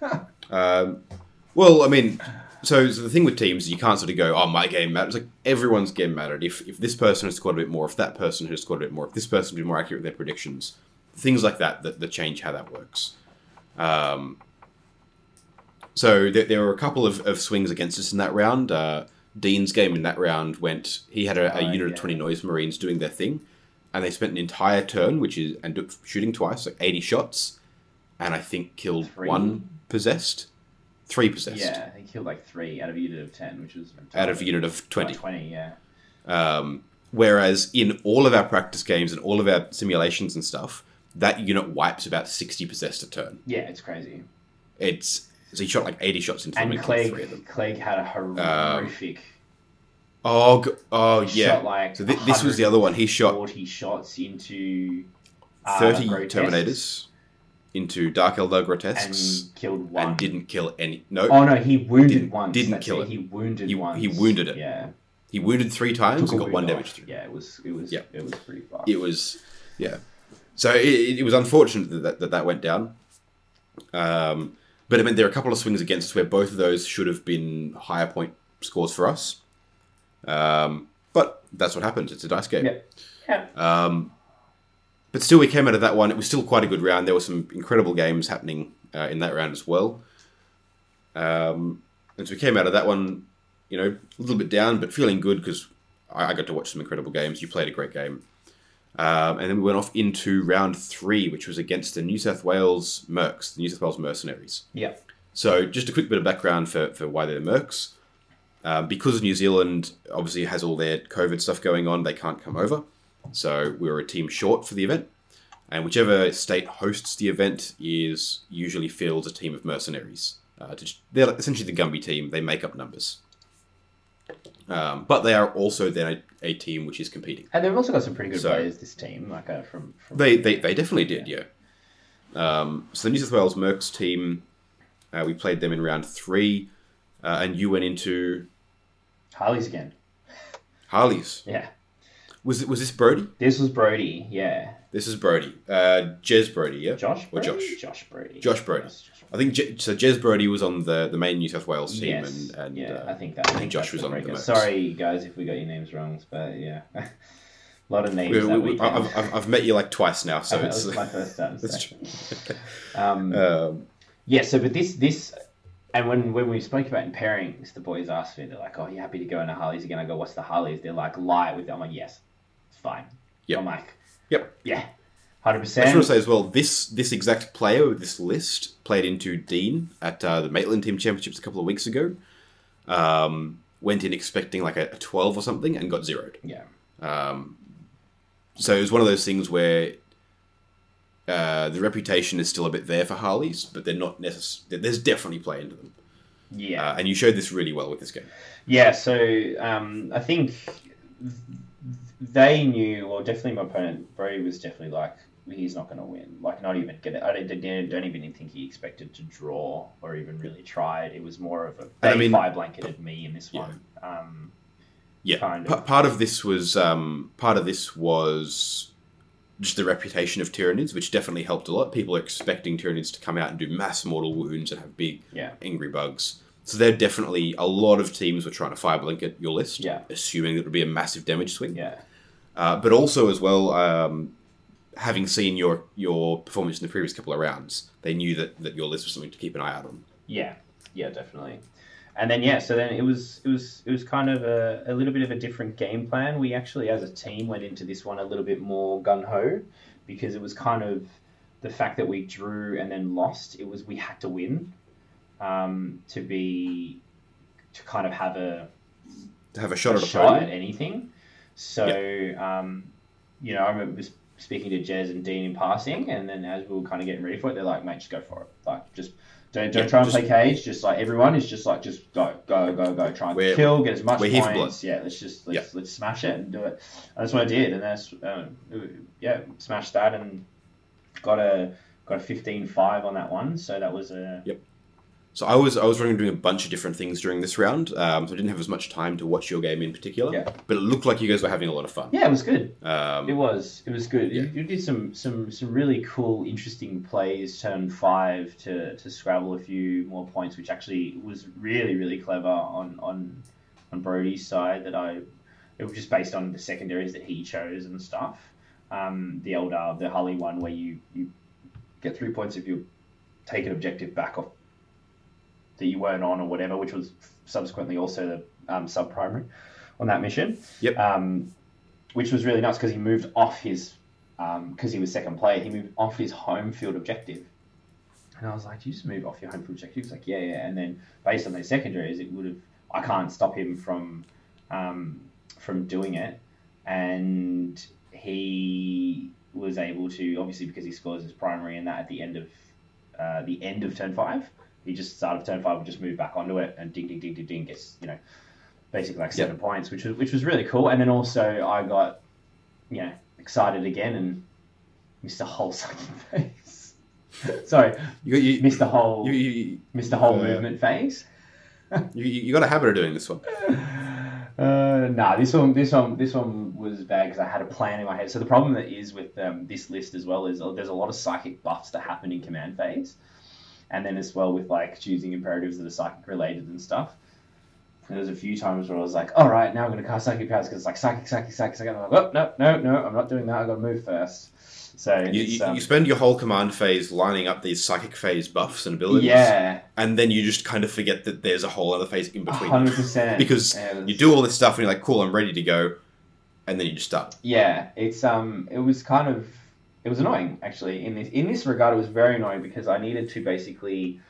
A: Um, well, I mean, so, so the thing with teams, you can't sort of go, oh, my game matters. Like, everyone's game mattered. If, if this person has scored a bit more, if that person has scored a bit more, if this person been more accurate with their predictions, things like that that, that change how that works. Um, so there, there were a couple of, of swings against us in that round. Uh, Dean's game in that round went, he had a, a
B: Oh,
A: unit
B: yeah.
A: of 20 Noise Marines doing their thing, and they spent an entire turn, which is, and shooting twice, like 80 shots, and I think killed
B: Three?
A: one possessed, three possessed.
B: Yeah, he killed like three out of a unit of 10, which was.
A: Out of a unit of 20.
B: 20, yeah.
A: Um, whereas in all of our practice games and all of our simulations and stuff, that unit wipes about 60 possessed a turn.
B: Yeah, it's crazy.
A: It's so he shot like 80 shots into them
B: And
A: and killed three of
B: Clegg,
A: them.
B: Clegg had a horrific.
A: Oh, oh
B: he
A: yeah.
B: Shot like
A: So thi- this was the other one. He shot
B: 40 shots into. uh,
A: 30
B: grotesques
A: Terminators into Dark Eldar
B: And
A: Grotesques
B: killed one.
A: and, didn't kill any. No,
B: Oh no, he wounded
A: Didn't-
B: once.
A: didn't kill
B: it. He wounded
A: He-
B: once.
A: he wounded it.
B: Yeah.
A: he wounded three times and got one damage through.
B: Yeah, it was. It was.
A: Yeah.
B: It was pretty fast.
A: It was, yeah. So it, it was unfortunate that that, that, that went down. Um, but I mean, there are a couple of swings against us where both of those should have been higher point scores for us. Um, but that's what happens. It's a dice game.
B: Yeah. Yeah.
A: Um, but still, we came out of that one. It was still quite a good round. There were some incredible games happening uh, in that round as well. Um, and so we came out of that one, you know, a little bit down, but feeling good because I, I got to watch some incredible games. You played a great game. Um, and then we went off into round three, which was against the New South Wales Mercs, the New South Wales Mercenaries.
B: Yeah.
A: So, just a quick bit of background for, for why they're Mercs. Um, because New Zealand obviously has all their COVID stuff going on, they can't come over. So, we were a team short for the event. And whichever state hosts the event is usually fields a team of mercenaries. Uh, to, they're essentially the Gumby team. They make up numbers. Um, but they are also then a, a team which is competing.
B: And they've also got some pretty good
A: So-
B: players. This team, like uh, from, from
A: They, they, they definitely did, yeah. Um, so the New South Wales Mercs team, uh, we played them in round three, uh, and you went into
B: Harley's again.
A: Harley's.
B: Yeah,
A: Was it was this Brody?
B: this was Brody. Yeah,
A: This is Brody. Uh, Jez Brody, yeah.
B: Josh.
A: or
B: Brody?
A: Josh.
B: Josh Brody.
A: Josh Brody.
B: Yes, Josh
A: I think Je- so. Jez Brody was on the, the main New South Wales team,
B: Yes.
A: and, and
B: yeah,
A: uh,
B: I think that. I think
A: Josh was on the. Mercs.
B: Sorry, guys, if we got your names wrong, but yeah, a lot of names
A: we- we- we-. I've, I've, I've met you like twice now, so it's
B: was my first time.
A: That's
B: So. Um,
A: um,
B: yeah, so but this this and when when we spoke about in pairings, the boys asked me, they're like, "Oh, you happy to go into Harleys again?" I go, "What's the Harleys?" They're like, "Light with." I'm like, "Yes, it's fine."
A: Yep.
B: I'm like,
A: Yep.
B: yeah, Hundred percent.
A: I just want to say as well, this this exact player with this list played into Dean at uh, the Maitland Team Championships a couple of weeks ago. Um, went in expecting like a, a 12 or something and got zeroed.
B: Yeah,
A: Um, so it was one of those things where uh, the reputation is still a bit there for Harleys, but they're not necessarily. There's definitely play into them.
B: yeah.
A: Uh, and you showed this really well with this game.
B: Yeah, so um, I think th- they knew, or definitely my opponent Brody was definitely like, he's not going to win. Like, not even get it. I don't, don't, even think he expected to draw or even really tried. It was more of a they
A: I mean-
B: fire blanketed me in this
A: Yeah.
B: one. Um,
A: Yeah,
B: Kind of.
A: part of this was um, part of this was just the reputation of Tyranids, which definitely helped a lot. People are expecting Tyranids to come out and do mass mortal wounds and have big
B: yeah,
A: angry bugs. So there definitely a lot of teams were trying to fire blanket your list,
B: Yeah.
A: assuming that it would be a massive damage swing.
B: yeah,
A: Uh, but also as well, um, having seen your your performance in the previous couple of rounds, they knew that, that your list was something to keep an eye out on.
B: yeah, yeah, definitely. and then yeah, so then it was it was it was kind of a, a little bit of a different game plan. We actually, as a team, went into this one a little bit more gun ho because it was kind of the fact that we drew and then lost. It was we had to win um, to be to kind of have a
A: To have a shot
B: a
A: at a
B: shot at anything. So, um, you know, I remember speaking to Jez and Dean in passing, and then as we were kind of getting ready for it, they're like, "Mate, just go for it. Like, just don't don't
A: Yeah,
B: try and
A: just-
B: play cage. Just like everyone is just like, just go, go, go, go. Try and kill, get as much
A: we're here for
B: points. Yeah, let's just let's,
A: Yeah.
B: let's smash it and do it. And that's what I did, and that's um, yeah, smashed that and got a got a 15-5 on that one. So that was a
A: So I was I was running doing a bunch of different things during this round, um, so I didn't have as much time to watch your game in particular.
B: Yeah.
A: But it looked like you guys were having a lot of fun.
B: yeah, it was good.
A: Um,
B: It was. It was good.
A: Yeah.
B: You, you did some, some, some really cool, interesting plays. Turn five to, to scrabble a few more points, which actually was really, really clever on on on Brody's side. That I it was just based on the secondaries that he chose and stuff. Um, the older the Hully one where you you get three points if you take an objective back off that you weren't on or whatever, which was subsequently also the um, sub primary on that mission.
A: Yep.
B: Um, which was really nice because he moved off his because he was second player. He moved off his home field objective, and I was like, "You just move off your home field objective." He was like, "Yeah, yeah." And then based on those secondaries, it would have. I can't stop him from um, from doing it, and he was able to obviously because he scores his primary and that at the end of uh, the end of turn five. He just started turn five would just move back onto it and ding ding ding ding ding gets you know basically like seven points, which was which was really cool. And then also I got you know excited again and missed a whole sucking phase. Sorry,
A: you, you,
B: missed the whole
A: you, you,
B: missed the whole
A: uh,
B: movement phase.
A: you, you got a habit of doing this one.
B: Uh, nah, this one, this one, this one was bad because I had a plan in my head. So the problem that is with um, this list as well is uh, there's a lot of psychic buffs that happen in command phase, and then as well with like choosing imperatives that are psychic related and stuff. And there's a few times where I was like, all right, now I'm going to cast psychic powers because it's like psychic, psychic, psychic, psychic. And I'm like, oh, no, no, no, I'm not doing that. I've got to move first. So
A: You, you,
B: um,
A: you spend your whole command phase lining up these psychic phase buffs and abilities,
B: yeah,
A: and then you just kind of forget that there's a whole other phase in between.
B: hundred percent.
A: Because
B: was-
A: You do all this stuff, and you're like, "Cool, I'm ready to go," and then you just stop.
B: Yeah, it's um, it was kind of, it was annoying actually. In this in this regard, it was very annoying because I needed to basically,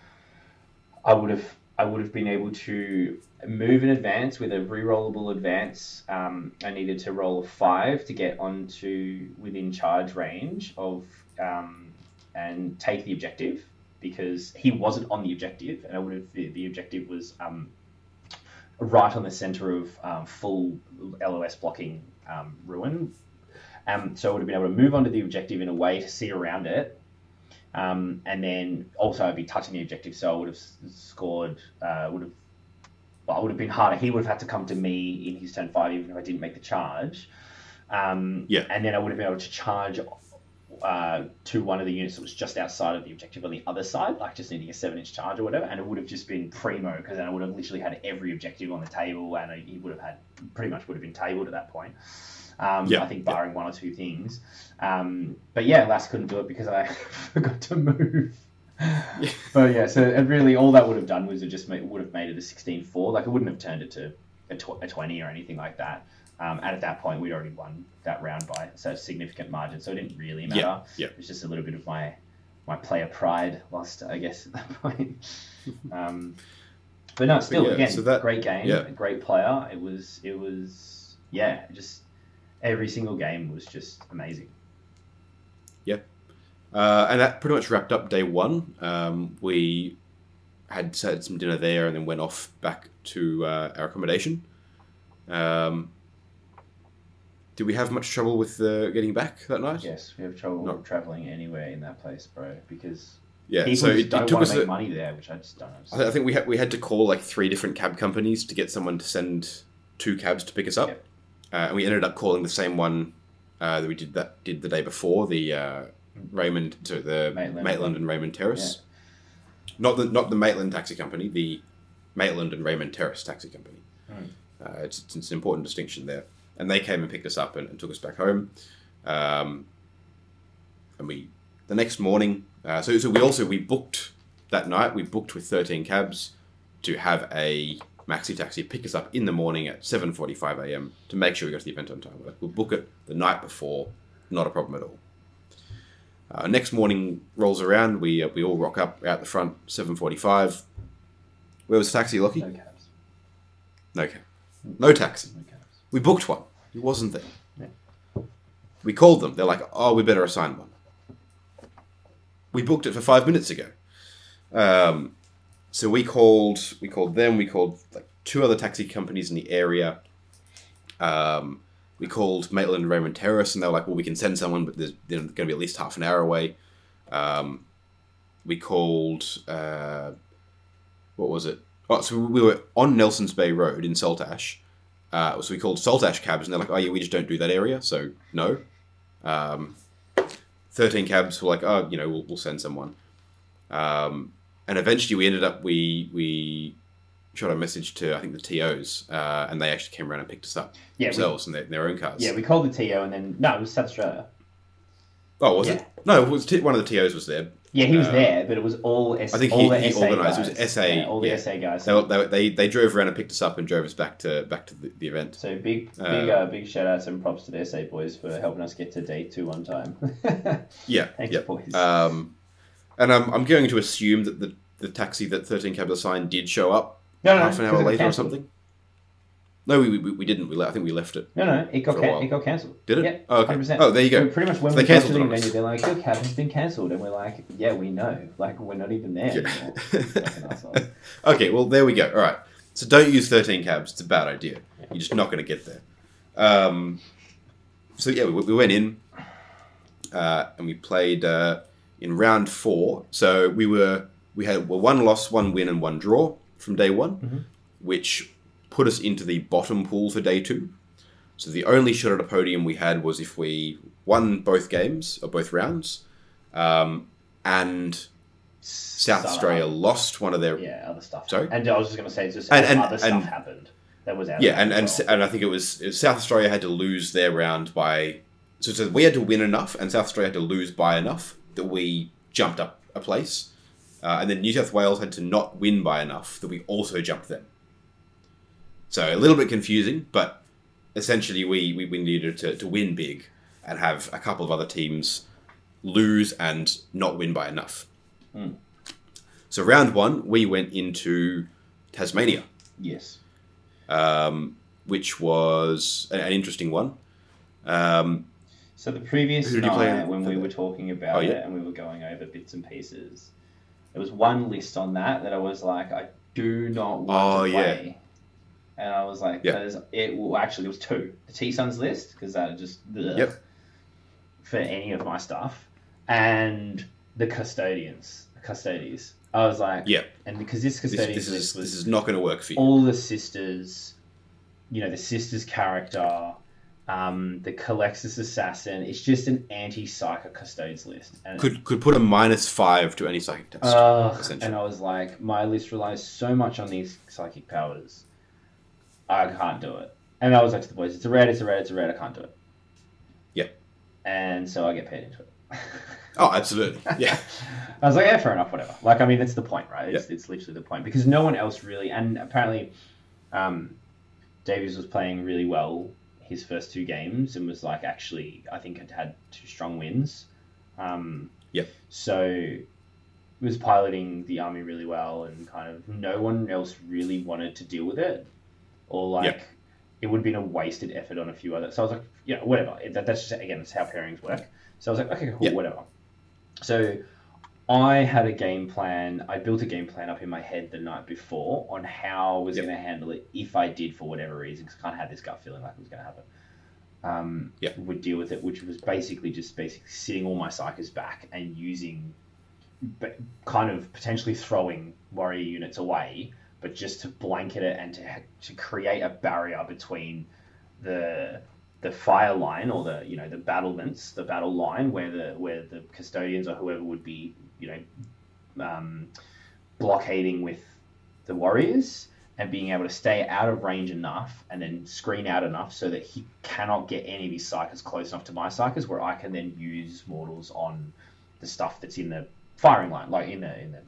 B: I would have I would have been able to move in advance with a re-rollable advance. Um, I needed to roll a five to get onto within charge range of um, and take the objective because he wasn't on the objective, and I would have the, the objective was um, right on the center of um, full LOS blocking um, ruin. Um, so I would have been able to move onto the objective in a way to see around it. Um, and then also I'd be touching the objective, so I would have scored, uh, would have, well, it would have been harder. He would have had to come to me in his turn five, even if I didn't make the charge. Um,
A: Yeah.
B: And then I would have been able to charge uh, to one of the units that was just outside of the objective on the other side, like just needing a seven inch charge or whatever, and it would have just been primo because then I would have literally had every objective on the table, and he would have had pretty much would have been tabled at that point. Um,
A: Yeah,
B: I think
A: yeah.
B: barring one or two things. Um, but yeah, Lass couldn't do it because I forgot to move. but yeah, so it really all that would have done was it just made, would have made it a 16-4. Like it wouldn't have turned it to a, tw- a 20 or anything like that. Um, and at that point, we'd already won that round by such a significant margin, so it didn't really matter.
A: Yeah, yeah.
B: It was just a little bit of my my player pride lost, I guess, at that point. um, but no, still,
A: yeah,
B: again,
A: so that-
B: great game,
A: yeah.
B: great player. It was, it was, yeah, just every single game was just amazing.
A: Uh, and that pretty much wrapped up day one. Um, we had had some dinner there and then went off back to uh, our accommodation. Um, did we have much trouble with uh, getting back that night?
B: Yes, we have trouble
A: Not...
B: traveling anywhere in that place, bro, because
A: Yeah,
B: people
A: so it,
B: don't
A: it took us.
B: make
A: A,
B: money there, which I just don't understand.
A: I think we had we had to call like three different cab companies to get someone to send two cabs to pick us up,
B: Yep.
A: Uh, and we ended up calling the same one uh, that we did that did the day before the uh, Raymond to the
B: Maitland.
A: Maitland, and Raymond Terrace. Not the not the Maitland taxi company, the Maitland and Raymond Terrace taxi company.
B: Hmm.
A: Uh, it's, it's an important distinction there. And they came and picked us up and, and took us back home. Um, and we the next morning, uh, so so we also we booked that night. We booked with thirteen cabs to have a maxi taxi pick us up in the morning at 7:45 a.m. to make sure we got to the event on time. Like, we'll book it the night before, not a problem at all. Uh, next morning rolls around, we uh, we all rock up out the front 7:45. Where was the taxi, Locky?
B: No cabs.
A: No cab. No taxi.
B: No cabs.
A: We booked one. It wasn't there.
B: Yeah.
A: We called them. They're like, "Oh, we better assign one." We booked it for five minutes ago. Um, so we called. We called them. We called like two other taxi companies in the area. Um, we called Maitland and Raymond Terrace, and they were like, "Well, we can send someone, but there's they're going to be at least half an hour away." Um, we called. Uh, what was it? Oh, so we were on Nelson's Bay Road in Saltash. Uh, so we called Saltash cabs, and they're like, "Oh yeah, we just don't do that area, so no." Um, Thirteen cabs were like, "Oh, you know, we'll, we'll send someone." Um, and eventually, we ended up we we shot a message to I think the TOs, uh, and they actually came around and picked us up
B: Yeah, we,
A: themselves in their, in their own cars.
B: yeah, we called the TO and then no, it was South Australia.
A: oh, was
B: yeah.
A: it? No, it was t- one of the TOs was there.
B: Yeah, he was
A: Uh,
B: there, but it was all S-
A: I think
B: all
A: he-
B: the
A: he
B: SA
A: organised. It was SA,
B: Yeah, all the
A: yeah.
B: SA guys.
A: They, they, they they drove around and picked us up and drove us back to back to the, the event.
B: So big,
A: Uh,
B: big, uh, big shout outs and props to the SA boys for helping us get to day two on time.
A: Yeah,
B: Thanks,
A: yeah.
B: boys.
A: Um, and I'm, I'm going to assume that the, the taxi that 13 Cabs assigned did show up
B: no, no,
A: half an hour later or something. No, we, we, we didn't. We le- I think we left it.
B: No, no, it got can- it got cancelled.
A: Did it?
B: Yeah,
A: Oh, okay.
B: 100%.
A: Oh, there you go.
B: So pretty much when
A: So
B: we
A: they
B: got to
A: cancelled
B: the venue, they're like, "Your cab has been cancelled," and we're like, "Yeah, we know. Like, we're not even there
A: Yeah.
B: anymore."
A: Okay, well, there we go. All right. So don't use 13 cabs. It's a bad idea. You're just not going to get there. Um, so, yeah, we, we went in uh, and we played uh, in round four. So we were we had well, one loss, one win, and one draw from day one,
B: Mhm.
A: which put us into the bottom pool for day two. So the only shot at a podium we had was if we won both games or both rounds, um, and South
B: Some
A: Australia
B: other-
A: lost one of their
B: Yeah, other stuff.
A: Sorry?
B: And I was just going to say, just
A: And- and-
B: other stuff
A: and-
B: happened. That was out.
A: Yeah, and and,
B: control.
A: and I think it was, it was South Australia had to lose their round by so, so we had to win enough, and South Australia had to lose by enough that we jumped up a place, uh, and then New South Wales had to not win by enough that we also jumped them. So a little bit confusing, but essentially we we, we needed to, to win big and have a couple of other teams lose and not win by enough.
B: Hmm.
A: So round one, we went into Tasmania
B: yes.
A: um, which was an, an interesting one. Um,
B: So the previous night, when we were talking about
A: Oh, yeah.
B: it and we were going over bits and pieces, there was one list on that that I was like, I do not want
A: Oh,
B: to
A: yeah.
B: play. And I was like,
A: Yeah.
B: that is, it. Well, actually, it was two. The T-Sons list because that just ugh,
A: Yep.
B: for any of my stuff, and the custodians, the custodes. I was like,
A: Yeah.
B: and because this
A: this,
B: custodians
A: this is
B: list was
A: this is not going to work for you.
B: all the sisters, you know, the sisters character, um, the Culexus assassin. It's just an anti psychic custodes list. And,
A: Could could put a minus five to any psychic test. Essentially.
B: and I was like, my list relies so much on these psychic powers. I can't do it. And I was like to the boys, it's a red, it's a red, it's a red. I can't do it.
A: Yeah.
B: And so I get paid into it.
A: oh, absolutely. Yeah.
B: I was like, yeah, fair enough, whatever. Like, I mean, that's the point, right? It's, it's literally the point because no one else really, and apparently, um, Davies was playing really well his first two games and was like actually, I think had had two strong wins. Um,
A: Yep.
B: So was piloting the army really well, and kind of no one else really wanted to deal with it, or like
A: Yep.
B: it would have been a wasted effort on a few other. So I was like, yeah, whatever. That, that's just again, that's how pairings work. So I was like, okay, cool,
A: Yep.
B: whatever. So I had a game plan. I built a game plan up in my head the night before on how I was
A: Yep.
B: going to handle it if I did for whatever reason, because I kind of had this gut feeling like it was going to happen. Um,
A: Yep.
B: Would deal with it, which was basically just basically sitting all my psychers back and using, but kind of potentially throwing warrior units away, but just to blanket it and to to create a barrier between the the fire line or the you know the battlements, the battle line where the where the custodians or whoever would be you know um, blockading with the warriors and being able to stay out of range enough and then screen out enough so that he cannot get any of his psychers close enough to my psychers where I can then use mortals on the stuff that's in the firing line, like in the in the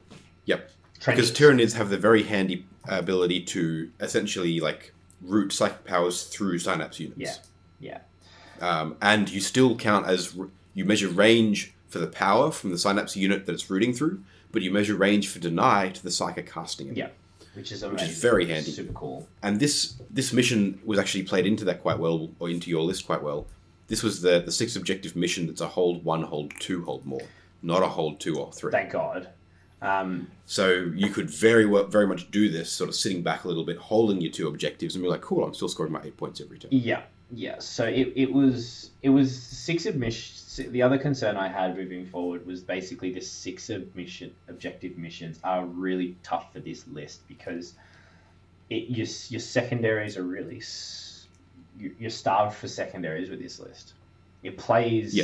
A: Yep. because Tyranids have the very handy ability to essentially like route psychic powers through synapse units.
B: Yeah, yeah.
A: Um, and you still count as you measure range for the power from the synapse unit that it's rooting through, but you measure range for deny to the psychic casting it.
B: Yeah, which is
A: Which is very handy.
B: Super cool.
A: And this this mission was actually played into that quite well, or into your list quite well. This was the the sixth objective mission that's a hold one, hold two, hold more, not a hold two or three.
B: Thank God. Um,
A: So you could very well, very much do this, sort of sitting back a little bit, holding your two objectives, and be like, "Cool, I'm still scoring my eight points every turn."
B: Yeah, yeah. So it, it was it was six admissions. The other concern I had moving forward was basically the six admission objective missions are really tough for this list because it your your secondaries are really you- you're starved for secondaries with this list. It plays
A: Yeah.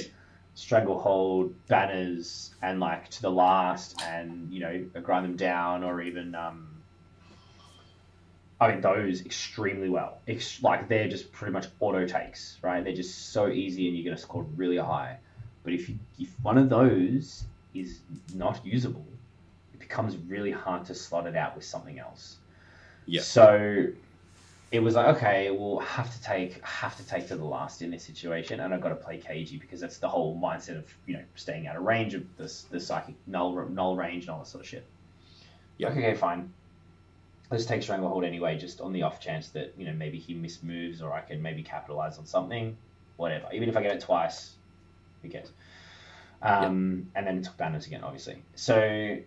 B: stranglehold banners and like to the last and you know grind them down or even um, I mean, those extremely well. Ex- like they're just pretty much auto takes, right? They're just so easy, and you're going to score really high. But if you, if one of those is not usable, it becomes really hard to slot it out with something else.
A: Yeah.
B: So it was like, okay, we'll have to take have to take to the last in this situation, and I've got to play cagey because that's the whole mindset of you know staying out of range of the the psychic null null range and all that sort of shit.
A: Yeah.
B: Okay, fine let's take Stranglehold anyway, just on the off chance that, you know, maybe he mismoves or I can maybe capitalize on something. Whatever. Even if I get it twice, who cares? Um, And then it took banners again, obviously. So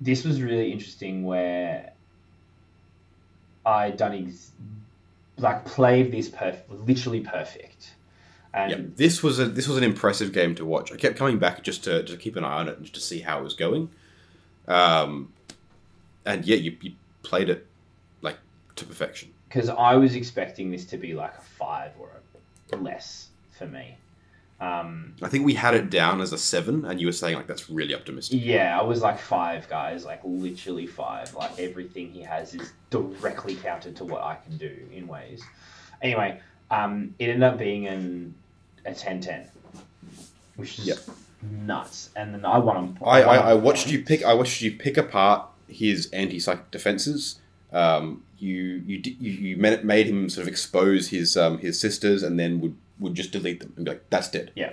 B: this was really interesting where I done ex- like played this perfect, literally perfect. And
A: Yeah, this was a this was an impressive game to watch. I kept coming back just to, to keep an eye on it and just to see how it was going. Um, and yeah, you, you played it like to perfection.
B: because I was expecting this to be like a five or a less for me. Um,
A: I think we had it down as a seven, and you were saying like that's really optimistic.
B: yeah, I was like five guys, like literally five. Like everything he has is directly counted to what I can do in ways. Anyway, um, it ended up being an a 10-10, which is
A: Yep.
B: nuts. And then I won.
A: I, I, I
B: him
A: watched you pick. I watched you pick apart his anti-psychic defenses. Um, you you you, made him sort of expose his um, his sisters, and then would would just delete them and be like, "That's dead."
B: Yeah.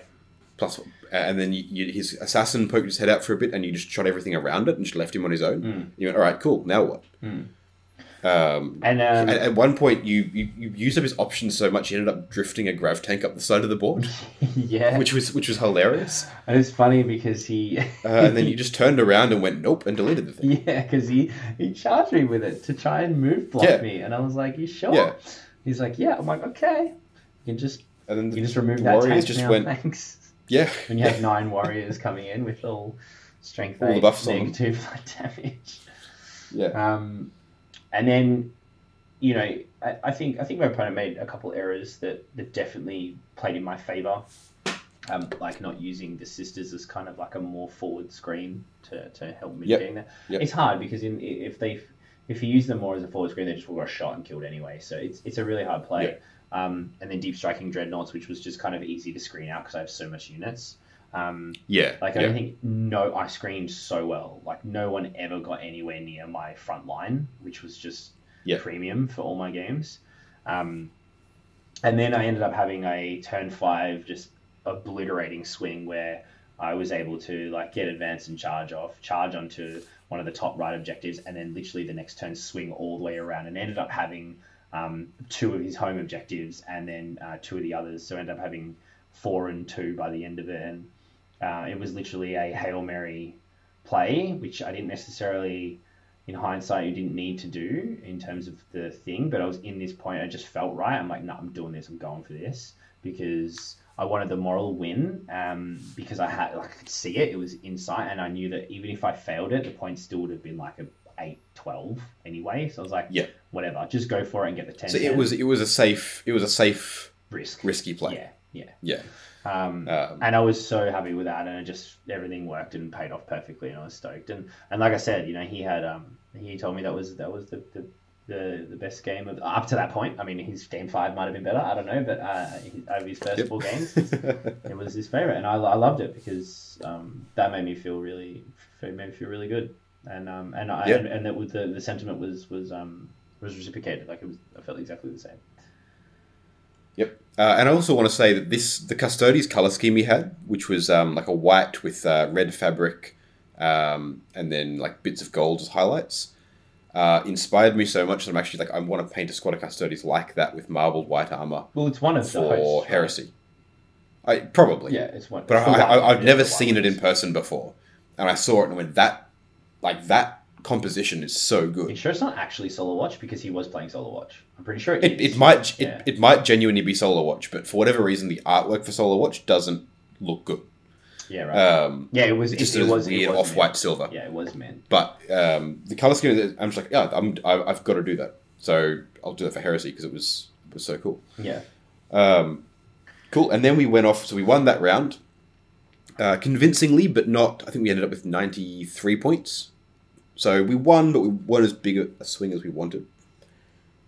A: Plus, and then you, you, his assassin poked his head out for a bit, and you just shot everything around it and just left him on his own.
B: Mm.
A: You went, "All right, cool. Now what?"
B: Mm.
A: Um,
B: And um,
A: at, at one point, you, you you used up his options so much, he ended up drifting a grav tank up the side of the board,
B: yeah,
A: which was which was hilarious.
B: and it's funny because he
A: Uh, and then you just turned around and went, "Nope," and deleted the thing.
B: Yeah, because he, he charged me with it to try and move block
A: Yeah.
B: me, and I was like, "You sure?"
A: Yeah.
B: He's like, "Yeah." I'm like, "Okay." You can just
A: And then
B: you
A: the
B: can just remove that
A: warriors
B: tank
A: just
B: now.
A: went,
B: Thanks.
A: "Yeah."
B: When you have nine warriors coming in with all strength
A: All the
B: eight,
A: buffs on them.
B: negative damage.
A: Yeah.
B: Um, and then, you know, I, I think I think my opponent made a couple errors that, that definitely played in my favor. Um, like not using the sisters as kind of like a more forward screen to, to help mitigating that.
A: Yep.
B: It's hard because in if they if you use them more as a forward screen, they just will got shot and killed anyway. So it's it's a really hard play.
A: Yep.
B: Um, and then deep striking dreadnoughts, which was just kind of easy to screen out because I have so much units. Um,
A: Yeah.
B: like I
A: yeah.
B: don't think no, I screened so well. Like no one ever got anywhere near my front line, which was just
A: Yeah.
B: premium for all my games. Um, and then I ended up having a turn five just obliterating swing where I was able to like get advance and charge off, charge onto one of the top right objectives, and then literally the next turn swing all the way around, and ended up having um, two of his home objectives and then uh, two of the others. So ended up having four and two by the end of it, and uh, it was literally a hail mary play, which I didn't necessarily, in hindsight, you didn't need to do in terms of the thing. But I was in this point, I just felt right. I'm like, no, I'm doing this. I'm going for this because I wanted the moral win. Um, because I had, like, I could see it. It was insight, and I knew that even if I failed it, the point still would have been like a 8, 12 anyway. So I was like,
A: Yeah.
B: whatever, just go for it and get the ten.
A: So it was it was a safe it was a safe
B: risk,
A: risky play.
B: Yeah, yeah.
A: Yeah.
B: Um,
A: Um,
B: and I was so happy with that, and it just everything worked and paid off perfectly, and I was stoked. And and like I said, you know, he had um he told me that was that was the the, the, the best game of up to that point. I mean, his game five might have been better, I don't know, but uh, over his first
A: Yep.
B: four games, it was his favorite, and I, I loved it because um, that made me feel really it made me feel really good. and um, and I,
A: Yeah.
B: and, and that was the, the sentiment was was um was reciprocated. Like it was, I felt exactly the same.
A: Uh, and I also want to say that this the Custodes color scheme he had, which was um, like a white with uh, red fabric, um, and then like bits of gold as highlights, uh, inspired me so much that I'm actually like I want to paint a squad of Custodes like that with marbled white armor
B: Well, it's one of the
A: for
B: hosts, right?
A: heresy. I probably
B: Yeah, it's one.
A: but
B: for
A: I, I, I've
B: yeah,
A: never seen it in person before, and I saw it and went that like that composition is so
B: You
A: good.
B: sure it's not actually Solar Watch because he was playing Solar Watch? I'm pretty sure it
A: It,
B: is.
A: it might it,
B: Yeah.
A: it might genuinely be Solar Watch, but for whatever reason, the artwork for Solar Watch doesn't look good.
B: yeah, right.
A: Um,
B: yeah, it was.
A: just
B: it, it was
A: weird off white silver.
B: Yeah, it was meant.
A: But um, the color scheme, I'm just like, yeah, I'm, I- I've got to do that. So I'll do that for Heresy because it was it was so cool.
B: Yeah.
A: Um, cool. And then we went off. So we won that round uh, convincingly, but not. I think we ended up with 93 points. So we won, but we weren't as big a, swing as we wanted.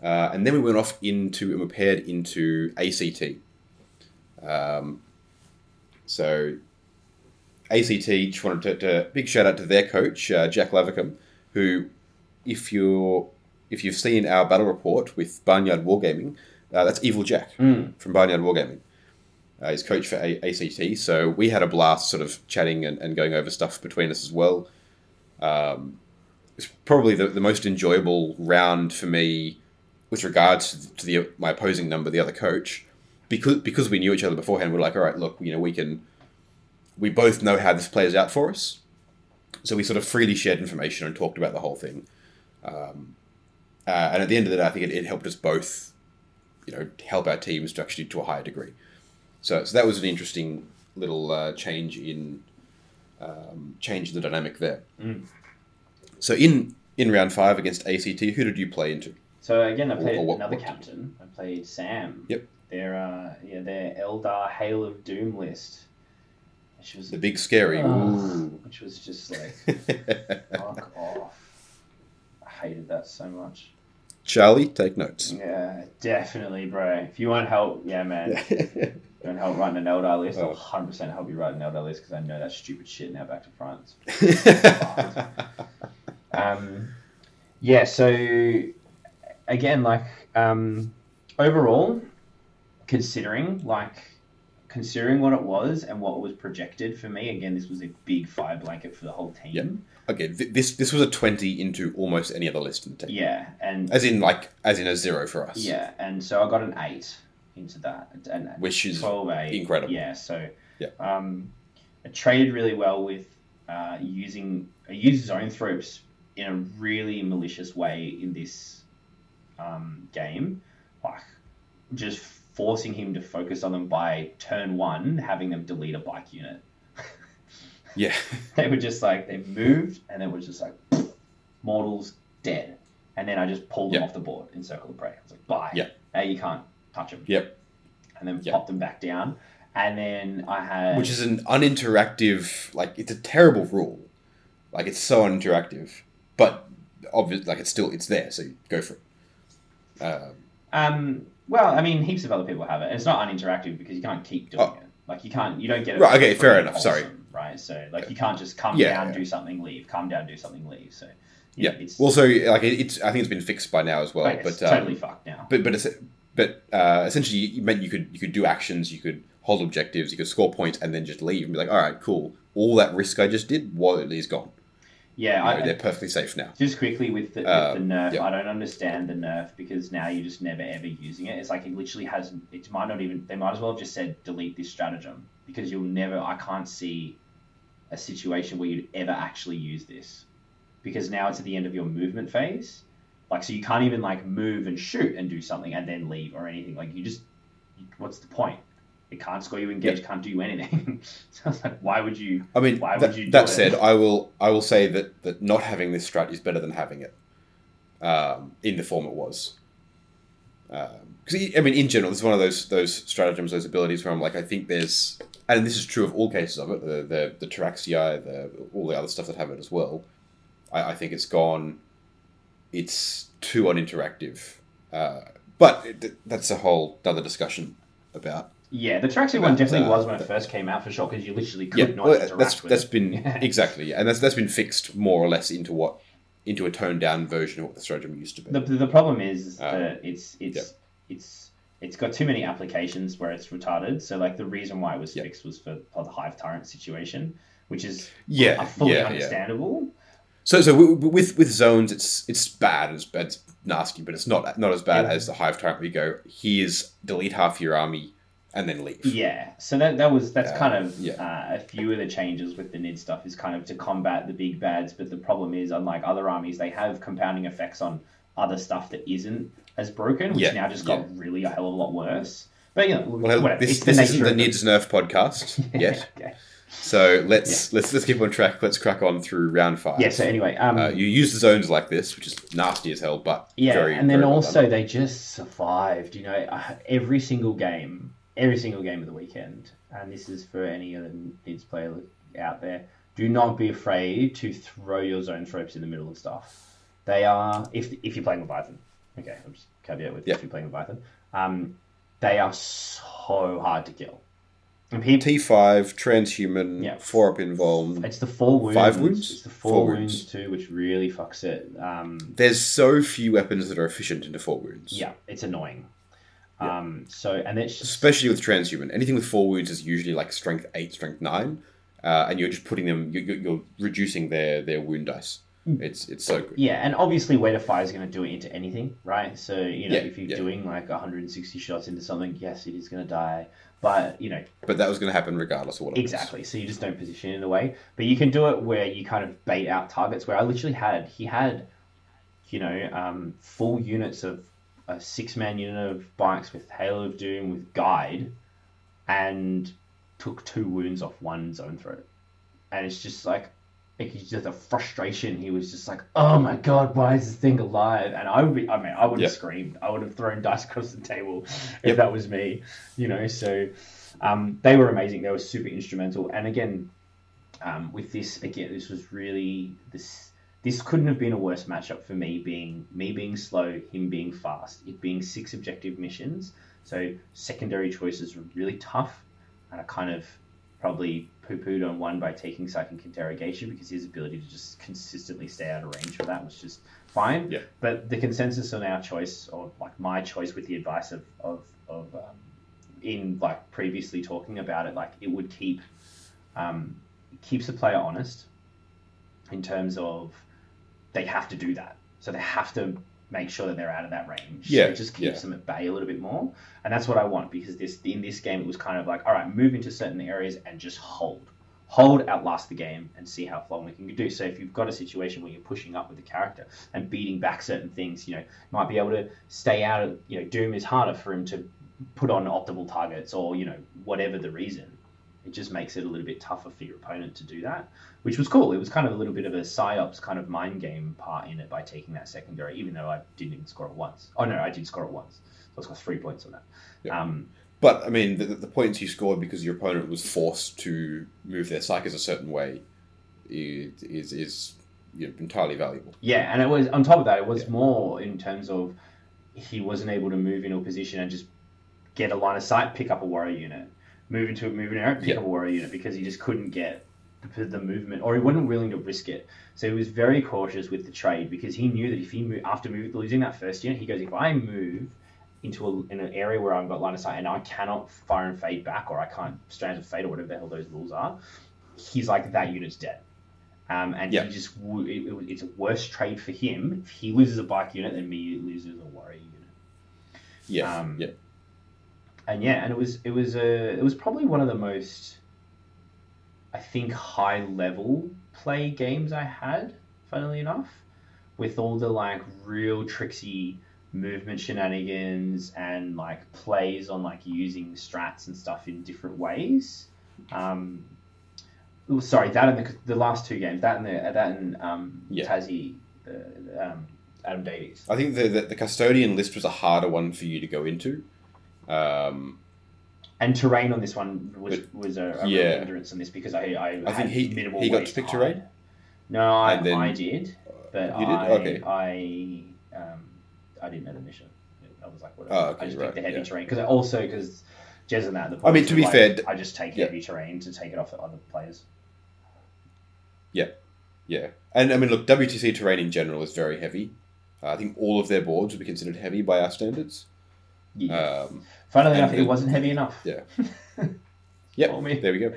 A: Uh, and then we went off into and we paired into ACT. Um, so ACT just wanted to, to big shout out to their coach uh, Jack Lavercombe, who, if you're if you've seen our battle report with Barnyard Wargaming, uh, that's Evil Jack
B: Mm.
A: from Barnyard Wargaming. Uh, he's coach for a- ACT, so we had a blast sort of chatting and, and going over stuff between us as well. Um, it's probably the, the most enjoyable round for me with regards to the my opposing number, the other coach, because because we knew each other beforehand. We're like, all right, look, you know, we can, we both know how this plays out for us, so we sort of freely shared information and talked about the whole thing. Um, uh, and at the end of the day, I think it, it helped us both, you know, help our teams to actually to a higher degree. So, so that was an interesting little uh, change in um, change in the dynamic there.
B: Mm.
A: So in in round five against ACT, who did you play into?
B: So again, I played
A: or what-
B: another
A: what-
B: captain. I played Sam.
A: Yep.
B: Their uh, yeah, their Eldar Hail of Doom list. Which was
A: The big scary.
B: Which was just like fuck off. I hated that so much.
A: Charlie, take notes.
B: Yeah, definitely, bro. If you want help, yeah, man. You want help writing an Eldar list? I'll
A: Oh.
B: 100% help you write an Eldar list because I know that stupid shit now back to front. Um, yeah, so again, like um, overall, considering like considering what it was and what was projected for me, again, this was a big fire blanket for the whole team.
A: Yep. okay, th- this this was a twenty into almost any other list in the team.
B: Yeah, and
A: As in like as in a zero for us.
B: yeah, and so I got an eight into that, and
A: Which is
B: 12 8.
A: incredible.
B: Yeah, so
A: Yeah.
B: um, I traded really well with uh, using I used Zoanthropes in a really malicious way in this um, game, like just forcing him to focus on them by turn one, having them delete a bike unit.
A: Yeah.
B: They were just like they moved, and it was just like mortals dead, and then I just pulled them off the board in circle of prey. I was like, bye.
A: Yeah.
B: Now you can't touch them.
A: Yep.
B: And then
A: Yeah.
B: pop them back down, and then I had
A: Which is an uninteractive like it's a terrible rule. Like it's so uninteractive. But obvious like it's still it's there, so go for it. Um,
B: um. Well, I mean, heaps of other people have it. It's not uninteractive because you can't keep doing
A: Oh.
B: it. Like you can't, you don't get it.
A: Right, okay, fair enough, sorry.
B: Right. So like you can't just come
A: Yeah,
B: down,
A: yeah.
B: do something, leave. Come down, do something, leave. So
A: yeah.
B: it's
A: Well so like it, it's I think it's been fixed by now as well.
B: like,
A: but
B: it's
A: um,
B: totally fucked now.
A: but but it's, but uh, essentially you meant you could you could do actions, you could hold objectives, you could score points, and then just leave and be like, all right, cool. All that risk I just did, wallet is gone.
B: Yeah.
A: You know,
B: I,
A: they're perfectly safe now.
B: Just quickly with the, with
A: Uh,
B: the nerf,
A: yeah.
B: I don't understand the nerf because now you're just never ever using it. It's like it literally has. It might not even. They might as well have just said delete this stratagem because you'll never. I can't see a situation where you'd ever actually use this because now it's at the end of your movement phase. Like so, you can't even like move and shoot and do something and then leave or anything. Like you just. What's the point? It can't score you engage. Can't do you anything. so I was like, why would you?
A: I mean,
B: Why
A: that,
B: would you do
A: that
B: it?
A: said, I will I will say that, that not having this strat is better than having it um, in the form it was. Because I mean, in general, it's one of those those stratagems, those abilities where I'm like, I think there's, and this is true of all cases of it, the the, the Taraxii, the all the other stuff that have it as well. I, I think it's gone. It's too uninteractive, uh, but it, that's a whole other discussion about
B: Yeah, the tracksuit one definitely
A: uh,
B: was when it first came out for sure because you literally could
A: Yeah,
B: not
A: well,
B: interact
A: that's
B: with
A: that's
B: it.
A: been exactly Yeah. and that's that's been fixed more or less into what into a toned down version of what the stratagem used to be.
B: The, the, problem is
A: Um,
B: that it's it's
A: yeah.
B: it's it's got too many applications where it's retarded. So like the reason why it was
A: Yeah.
B: fixed was for, for the hive tyrant situation, which is
A: yeah,
B: fully understandable.
A: So so with with zones, it's it's bad, it's, it's nasty, but it's not not as bad as the hive tyrant. We go, here's delete half your army and then leave.
B: Yeah, so that that was that's
A: Yeah,
B: kind of
A: yeah.
B: uh, a few of the changes with the Nid stuff is kind of to combat the big bads. But the problem is, unlike other armies, they have compounding effects on other stuff that isn't as broken, which
A: Yeah,
B: now just got
A: yeah.
B: really a hell of a lot worse. But you know,
A: Well,
B: whatever.
A: this,
B: it's the
A: this
B: nature
A: isn't the. Nids Nerf podcast yet,
B: okay.
A: so let's let's let's keep on track. Let's crack on through round five.
B: Yeah. So anyway, um,
A: Uh, you use the zones like this, which is nasty as hell, but
B: Yeah,
A: very,
B: and then
A: well
B: also
A: done.
B: they just survived. You know, uh, every single game, every single game of the weekend, and this is for any of the Nids players out there. Do not be afraid to throw your Zoanthropes in the middle of stuff. They are if if you're playing Leviathan. Okay, I'm just caveat with
A: Yeah.
B: if you're playing Leviathan. Um, they are so hard to kill. People,
A: T five transhuman
B: Yeah.
A: four up involved.
B: it's the four wounds.
A: Five wounds?
B: It's the four,
A: Four
B: wounds.
A: wounds.
B: too, which really fucks it. Um,
A: There's so few weapons that are efficient into four wounds.
B: yeah, it's annoying.
A: Yeah.
B: Um, so and it's
A: especially with transhuman. Anything with four wounds is usually like strength eight, strength nine, uh, and you're just putting them. You're, you're- reducing their their wound dice.
B: Hmm.
A: It's it's so good.
B: Yeah, and obviously weight of fire is going to do it into anything, right? So you know,
A: Yeah,
B: if you're
A: yeah.
B: doing like 160 shots into something, yes, it is going to die. But you know,
A: But that was going to happen regardless of what. It was.
B: exactly. So you just don't position it in a way. But you can do it where you kind of bait out targets. Where I literally had he had, you know, um, full units of a six man unit of bikes with Hail of Doom with guide, and took two wounds off one Zoanthrope, and it's just like. Like he's just a frustration. He was just like, "Oh my god, why is this thing alive?" And I would be, I mean, I would have
A: Yeah.
B: screamed. I would have thrown dice across the table if
A: Yep.
B: that was me, you know. So um, they were amazing. They were super instrumental. And again, um, with this, again, this was really this. This couldn't have been a worse matchup for me. Being me being slow, him being fast, it being six objective missions. So secondary choices were really tough, and I kind of probably poo-pooed on one by taking psychic interrogation because his ability to just consistently stay out of range for that was just fine.
A: Yeah.
B: But the consensus on our choice, or like my choice, with the advice of of, of um, in like previously talking about it, like it would keep um, keeps the player honest in terms of they have to do that, so they have to make sure that they're out of that range.
A: Yeah,
B: so it just keeps
A: yeah.
B: them at bay a little bit more, and that's what I want because this in this game it was kind of like all right, move into certain areas and just hold. Hold, outlast the game, and see how long we can do. So, if you've got a situation where you're pushing up with the character and beating back certain things, you know, might be able to stay out of, you know, Doom is harder for him to put on optimal targets or, you know, whatever the reason. It just makes it a little bit tougher for your opponent to do that, which was cool. It was kind of a little bit of a psyops kind of mind game part in it by taking that secondary, even though I didn't even score it once. Oh, no, I did score it once. So I got three points on that.
A: Yeah.
B: Um,
A: But I mean, the, the points you scored because your opponent was forced to move their psykers a certain way is is, is you know, entirely valuable.
B: Yeah, and it was on top of that, it was
A: Yeah.
B: more in terms of he wasn't able to move into a position and just get a line of sight, pick up a warrior unit, move into it, move an area, pick
A: Yeah.
B: a warrior unit because he just couldn't get the, the movement, or he wasn't willing to risk it. So he was very cautious with the trade because he knew that if he moved after move, losing that first unit, he goes, if I move into a, in an area where I've got line of sight and I cannot fire and fade back, or I can't strands of fade, or whatever the hell those rules are, he's like that unit's dead. Um, and
A: Yeah.
B: he just it, it, it's a worse trade for him if he loses a bike unit than me loses a warrior unit.
A: Yeah,
B: Um,
A: yeah.
B: And yeah, and it was it was a it was probably one of the most I think high level play games I had. Funnily enough, with all the like real tricksy movement shenanigans and like plays on like using strats and stuff in different ways. Um, oh, sorry, that and the, the last two games, that and the that and um,
A: Yeah.
B: Tassie, the, um, Adam Davies.
A: I think the, the the custodian list was a harder one for you to go into. Um,
B: And terrain on this one was was a, a
A: yeah.
B: real hindrance on this because I I,
A: I think he-
B: minimal
A: he got to pick terrain?
B: No, I,
A: then-
B: I did, but
A: You did?
B: I
A: Okay.
B: I um, I didn't know the mission. I was like, whatever.
A: Oh, okay,
B: I just
A: right,
B: picked the heavy
A: yeah.
B: terrain because also because Jez and that. The
A: I mean, to be
B: like,
A: fair,
B: I just take
A: yeah.
B: heavy terrain to take it off the other players.
A: Yeah, yeah, and I mean, look, WTC terrain in general is very heavy. Uh, I think all of their boards would be considered heavy by our standards.
B: Yeah.
A: Um,
B: Funnily enough, it
A: the-
B: wasn't heavy enough.
A: yeah. Yep.
B: Me.
A: There we go.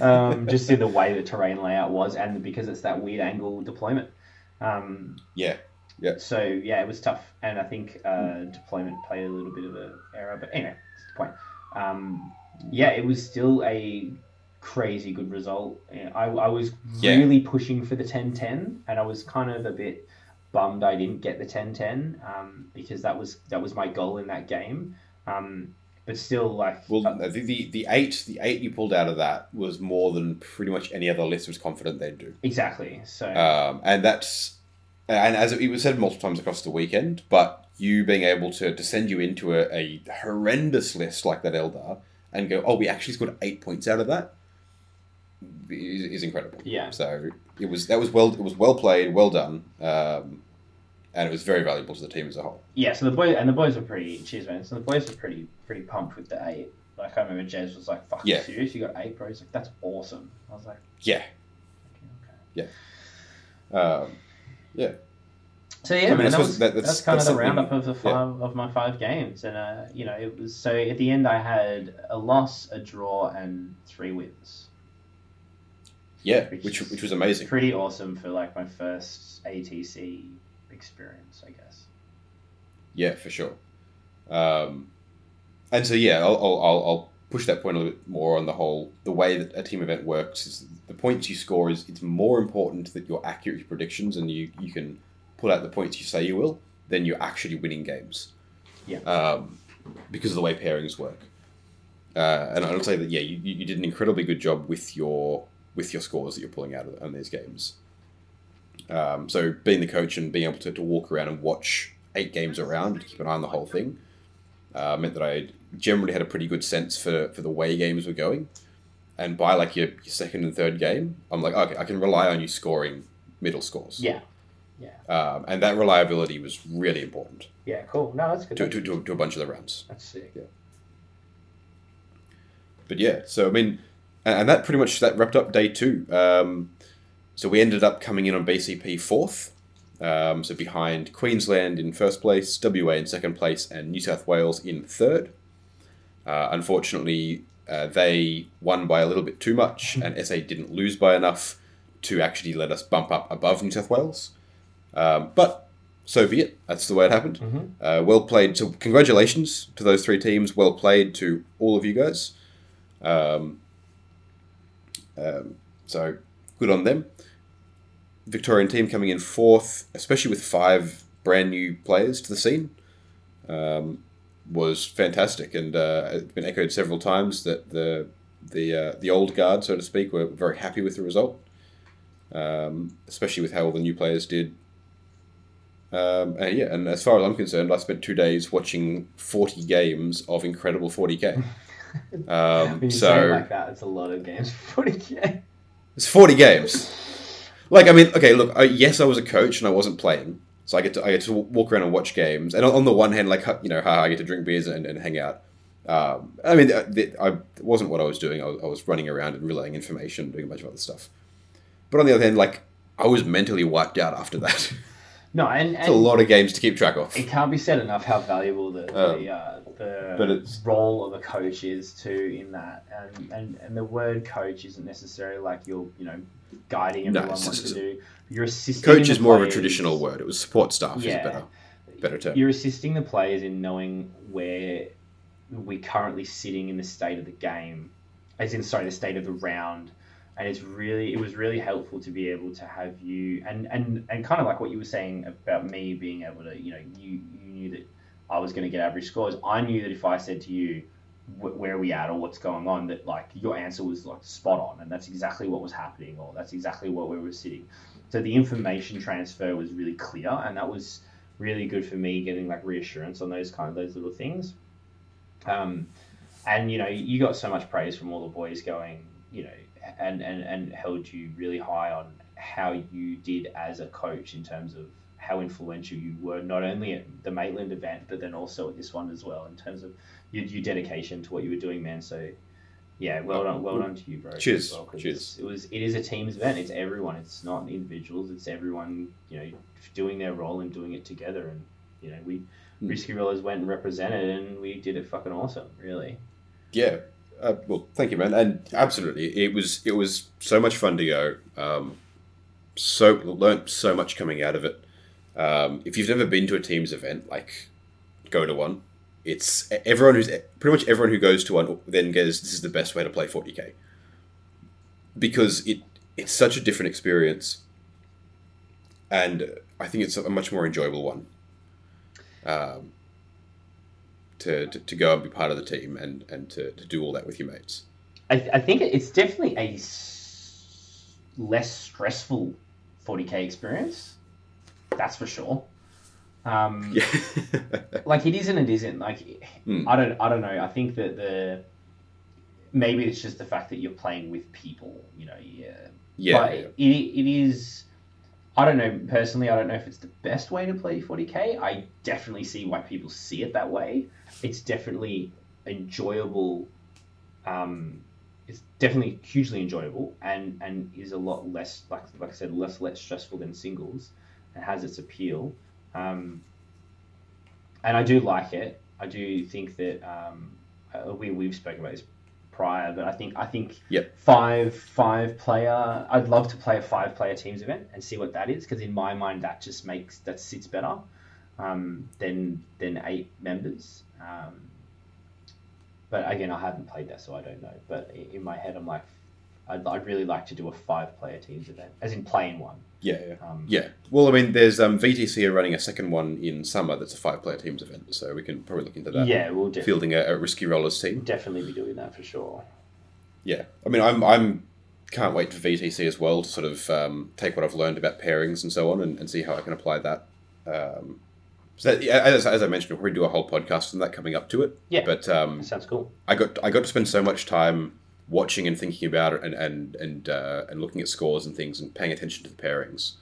B: um, just in the way the terrain layout was, and because it's that weird angle deployment. Um,
A: Yeah.
B: So yeah, it was tough, and I think uh, deployment played a little bit of a error. But anyway, that's the point. Um, yeah, it was still a crazy good result. I, I was
A: Yeah.
B: really pushing for the 10-10, and I was kind of a bit bummed I didn't get the 10-10 um, because that was that was my goal in that game. Um, but still, like
A: Well,
B: uh,
A: the, the the eight the eight you pulled out of that was more than pretty much any other list was confident they'd do.
B: exactly. So
A: Um, and that's and as it was said multiple times across the weekend, but you being able to, to send you into a, a horrendous list like that Eldar and go, oh, we actually scored eight points out of that is, is incredible.
B: Yeah.
A: So it was that was well it was well played, well done, um, and it was very valuable to the team as a whole.
B: Yeah, so the boys and the boys were pretty cheers, man. So the boys were pretty pretty pumped with the eight. Like I remember Jez was like, "Fuck,
A: Yeah.
B: serious? You got eight, bro?" He's like, "That's awesome." I was like,
A: Yeah.
B: okay.
A: Um, yeah.
B: So yeah,
A: I mean,
B: that was,
A: that-
B: that's,
A: that's-
B: kind
A: that's
B: of the roundup of the five of my five games, and uh, you know, it was so at the end I had a loss, a draw, and three wins.
A: Yeah,
B: Which
A: which which was amazing.
B: Pretty awesome for like my first ATC experience, I guess.
A: Yeah, for sure. Um, and so yeah, I'll, I'll, I'll push that point a little bit more on the whole the way that a team event works is the points you score is it's more important that you're accurate with your predictions and you you can pull out the points you say you will than you're actually winning games.
B: Yeah.
A: Um, because of the way pairings work. Uh, and I'll say that yeah, you you did an incredibly good job with your with your scores that you're pulling out of, on these games. Um, so being the coach and being able to, to walk around and watch eight games around keep an eye on the whole thing uh, meant that I generally had a pretty good sense for, for the way games were going. And by like your, your second and third game, I'm like, okay, I can rely on you scoring middle scores.
B: Yeah,
A: Um, and that reliability was really important
B: yeah, cool. No, that's good.
A: to, to, to, to a bunch of the rounds.
B: That's sick. Yeah.
A: But yeah, so I mean, and that pretty much that wrapped up day two. Um, so we ended up coming in on BCP fourth. Um, so behind Queensland in first place, WA in second place, and New South Wales in third. Uh, unfortunately, uh, they won by a little bit too much, and SA didn't lose by enough to actually let us bump up above New South Wales. Um, but so be it. That's the way it happened.
B: Mhm.
A: Uh, well played. So congratulations to those three teams. Well played to all of you guys. Um, um, so good on them. Victorian team coming in fourth, especially with five brand new players to the scene, um, was fantastic, and uh, it's been echoed several times that the the uh, the old guard, so to speak, were very happy with the result, um, especially with how all the new players did. Um, and yeah, and as far as I'm concerned, I spent two days watching 40 games of incredible 40k. Um,
B: When you
A: so
B: say it like that, it's a lot of games. Forty k.
A: it's 40 games. Like, I mean, okay, look, I, yes, I was a coach and I wasn't playing. So I get to I get to walk around and watch games. And on, on the one hand, like, you know, haha, I get to drink beers and, and hang out. Um, I mean, uh, the, I, it wasn't what I was doing. I was, I was running around and relaying information, doing a bunch of other stuff. But on the other hand, like, I was mentally wiped out after that.
B: No, and,
A: it's a lot of games to keep track of.
B: it can't be said enough how valuable the
A: Um,
B: the, uh, the
A: but it's-
B: role of a coach is too in that, and, and and the word coach isn't necessarily like you're you know guiding
A: No,
B: everyone
A: it's
B: what to do. You're assisting.
A: Coach is more of a traditional word. It was support staff is
B: Yeah.
A: better, better term.
B: You're assisting the players in knowing where we're currently sitting in the state of the game, as in sorry, the state of the round. And it's really, it was really helpful to be able to have you, and and and kind of like what you were saying about me being able to, you know, you you knew that I was going to get average scores. I knew that if I said to you, where are we at or what's going on, that like your answer was like spot on, and that's exactly what was happening, or that's exactly what we were sitting. So the information transfer was really clear, and that was really good for me getting like reassurance on those kind of those little things. Um, and you know, you got so much praise from all the boys going, you know, and and and held you really high on how you did as a coach in terms of how influential you were not only at the Maitland event but then also at this one as well in terms of your, your dedication to what you were doing, man. So yeah, well done, well done to you, bro.
A: Cheers,
B: well,
A: cheers.
B: It was it is a team's event. It's everyone. It's not individuals. It's everyone. You know, doing their role and doing it together. And you know, we
A: Hmm.
B: Risky Rollers went and represented, and we did it fucking awesome. Really.
A: Yeah. Uh, well, thank you, man. And absolutely, it was it was so much fun to go. Um, so learned so much coming out of it. Um, if you've never been to a teams event, like go to one. It's everyone who's pretty much everyone who goes to one then goes. This is the best way to play 40k because it it's such a different experience, and I think it's a much more enjoyable one. Um, to, to, to go and be part of the team and, and to, to do all that with your mates.
B: I, I think it's definitely a s- less stressful 40k experience. That's for sure. Um,
A: Yeah.
B: like it is and it isn't. Like
A: Hmm.
B: I don't I don't know. I think that the maybe it's just the fact that you're playing with people. You know, yeah.
A: yeah.
B: But it, it is. I don't know personally. I don't know if it's the best way to play 40k. I definitely see why people see it that way. It's definitely enjoyable. Um, it's definitely hugely enjoyable and and is a lot less like like I said less less stressful than singles and has its appeal. Um, and I do like it. I do think that um, uh, we we've spoken about this prior, but I think I think
A: Yep.
B: five five player. I'd love to play a five player teams event and see what that is because in my mind that just makes that sits better um, than than eight members. Um, but again, I haven't played that, so I don't know. But in my head, I'm like, I'd, I'd really like to do a five player teams event, as in playing one.
A: Yeah, yeah.
B: Um,
A: Yeah. Well, I mean, there's um, VTC are running a second one in summer that's a five player teams event, so we can probably look into that.
B: yeah, we'll definitely,
A: Fielding a, a Risky Rollers team.
B: definitely be doing that for sure.
A: Yeah. I mean, I'm, I'm can't wait for VTC as well to sort of um, take what I've learned about pairings and so on and, and see how I can apply that. Um, so that, yeah, as, as I mentioned, we'll probably do a whole podcast on that coming up to it.
B: Yeah.
A: But um,
B: sounds cool.
A: I got I got to spend so much time watching and thinking about it and and and uh, and looking at scores and things and paying attention to the pairings,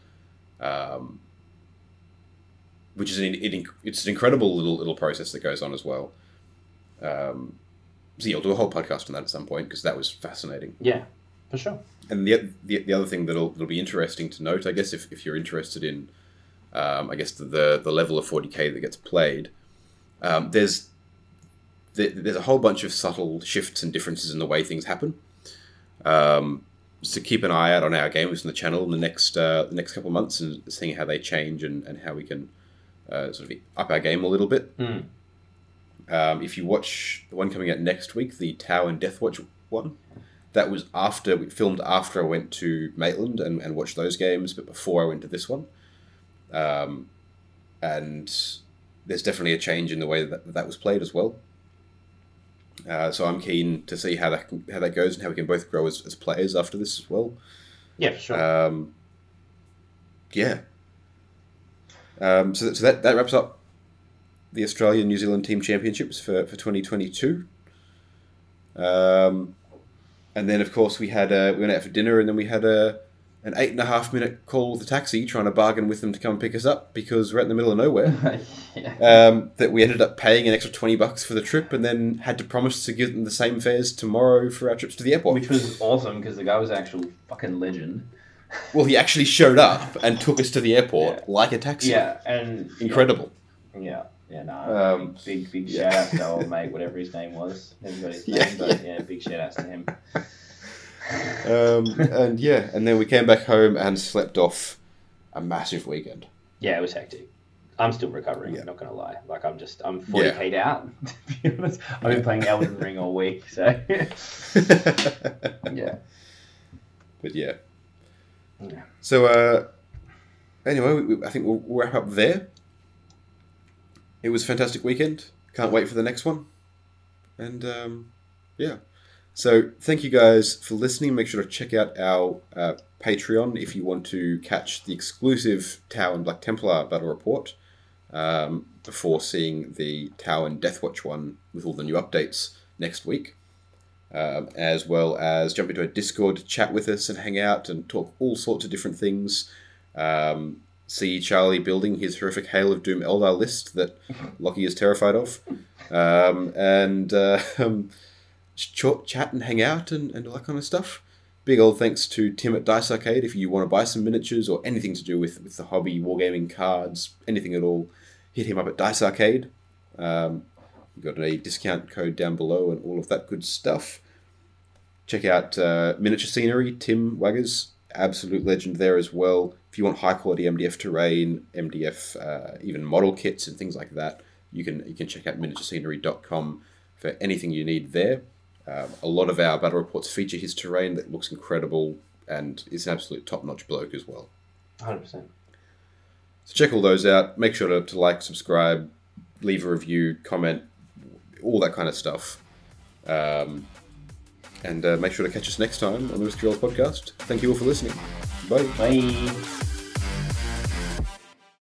A: um, which is an it, it's an incredible little little process that goes on as well. Um, so yeah, I'll do a whole podcast on that at some point because that was fascinating.
B: Yeah, for sure.
A: And the, the the other thing that'll that'll be interesting to note, I guess, if, if you're interested in, um, I guess the, the the level of 40k that gets played, um, there's there, there's a whole bunch of subtle shifts and differences in the way things happen. Um, so keep an eye out on our games on the channel in the next uh, the next couple of months and seeing how they change and, and how we can uh, sort of up our game a little bit.
B: Hmm.
A: Um, if you watch the one coming out next week, the Tau and Deathwatch one, that was after we filmed after I went to Maitland and, and watched those games, but before I went to this one. Um, and there's definitely a change in the way that that was played as well. Uh, so I'm keen to see how that can, how that goes and how we can both grow as, as players after this as well.
B: Yeah, sure.
A: Um, yeah. Um, so, that, so that, that wraps up the Australia New Zealand Team Championships for, for 2022. Um, and then, of course, we had uh, we went out for dinner, and then we had a an eight and a half minute call with the taxi, trying to bargain with them to come pick us up because we're out in the middle of nowhere.
B: yeah.
A: um, that we ended up paying an extra twenty bucks for the trip, and then had to promise to give them the same fares tomorrow for our trips to the airport.
B: Which was awesome because the guy was an actual fucking legend.
A: Well, he actually showed up and took us to the airport
B: Yeah.
A: like a taxi.
B: Yeah, and
A: Incredible.
B: Yeah, yeah, no.
A: Um,
B: big, big
A: yeah.
B: shout out to old mate, whatever his name was. Never got his name,
A: Yeah,
B: but yeah, big shout outs to him.
A: Um, and yeah, and then we came back home and slept off a massive weekend.
B: Yeah, it was hectic. I'm still recovering.
A: Yeah.
B: Not gonna lie. Like I'm just I'm 40
A: Yeah.
B: out. To be honest, I've been playing Elden Ring all week, so yeah.
A: But yeah.
B: Yeah.
A: So uh, anyway, we, we- I think we'll, we'll wrap up there. It was a fantastic weekend. Can't wait for the next one. And um, yeah. So thank you guys for listening. Make sure to check out our uh, Patreon if you want to catch the exclusive Tau and Black Templar battle report um, before seeing the Tau and Deathwatch one with all the new updates next week um, as well as jump into a Discord, chat with us, and hang out and talk all sorts of different things. Um, see Charlie building his horrific Hail of Doom Eldar list that Locky is terrified of. Um, and uh, um, ch- chat and hang out and, and all that kind of stuff. Big old thanks to Tim at Dice Arcade. If you want to buy some miniatures or anything to do with, with the hobby, wargaming cards, anything at all, hit him up at Dice Arcade. Um, we've got a discount code down below and all of that good stuff. Check out uh, Miniature Scenery, Tim Waggers, absolute legend there as well. If you want high quality MDF terrain, MDF, uh, even model kits and things like that, you can you can check out miniaturescenery.com for anything you need there. Um, a lot of our battle reports feature his terrain that looks incredible and is an absolute top notch bloke as well.
B: 100%.
A: So check all those out. Make sure to, to like, subscribe, leave a review, comment, all that kind of stuff. Um, and uh, make sure to catch us next time on the Risky Rollers podcast. Thank you all for listening. Bye.
B: Bye.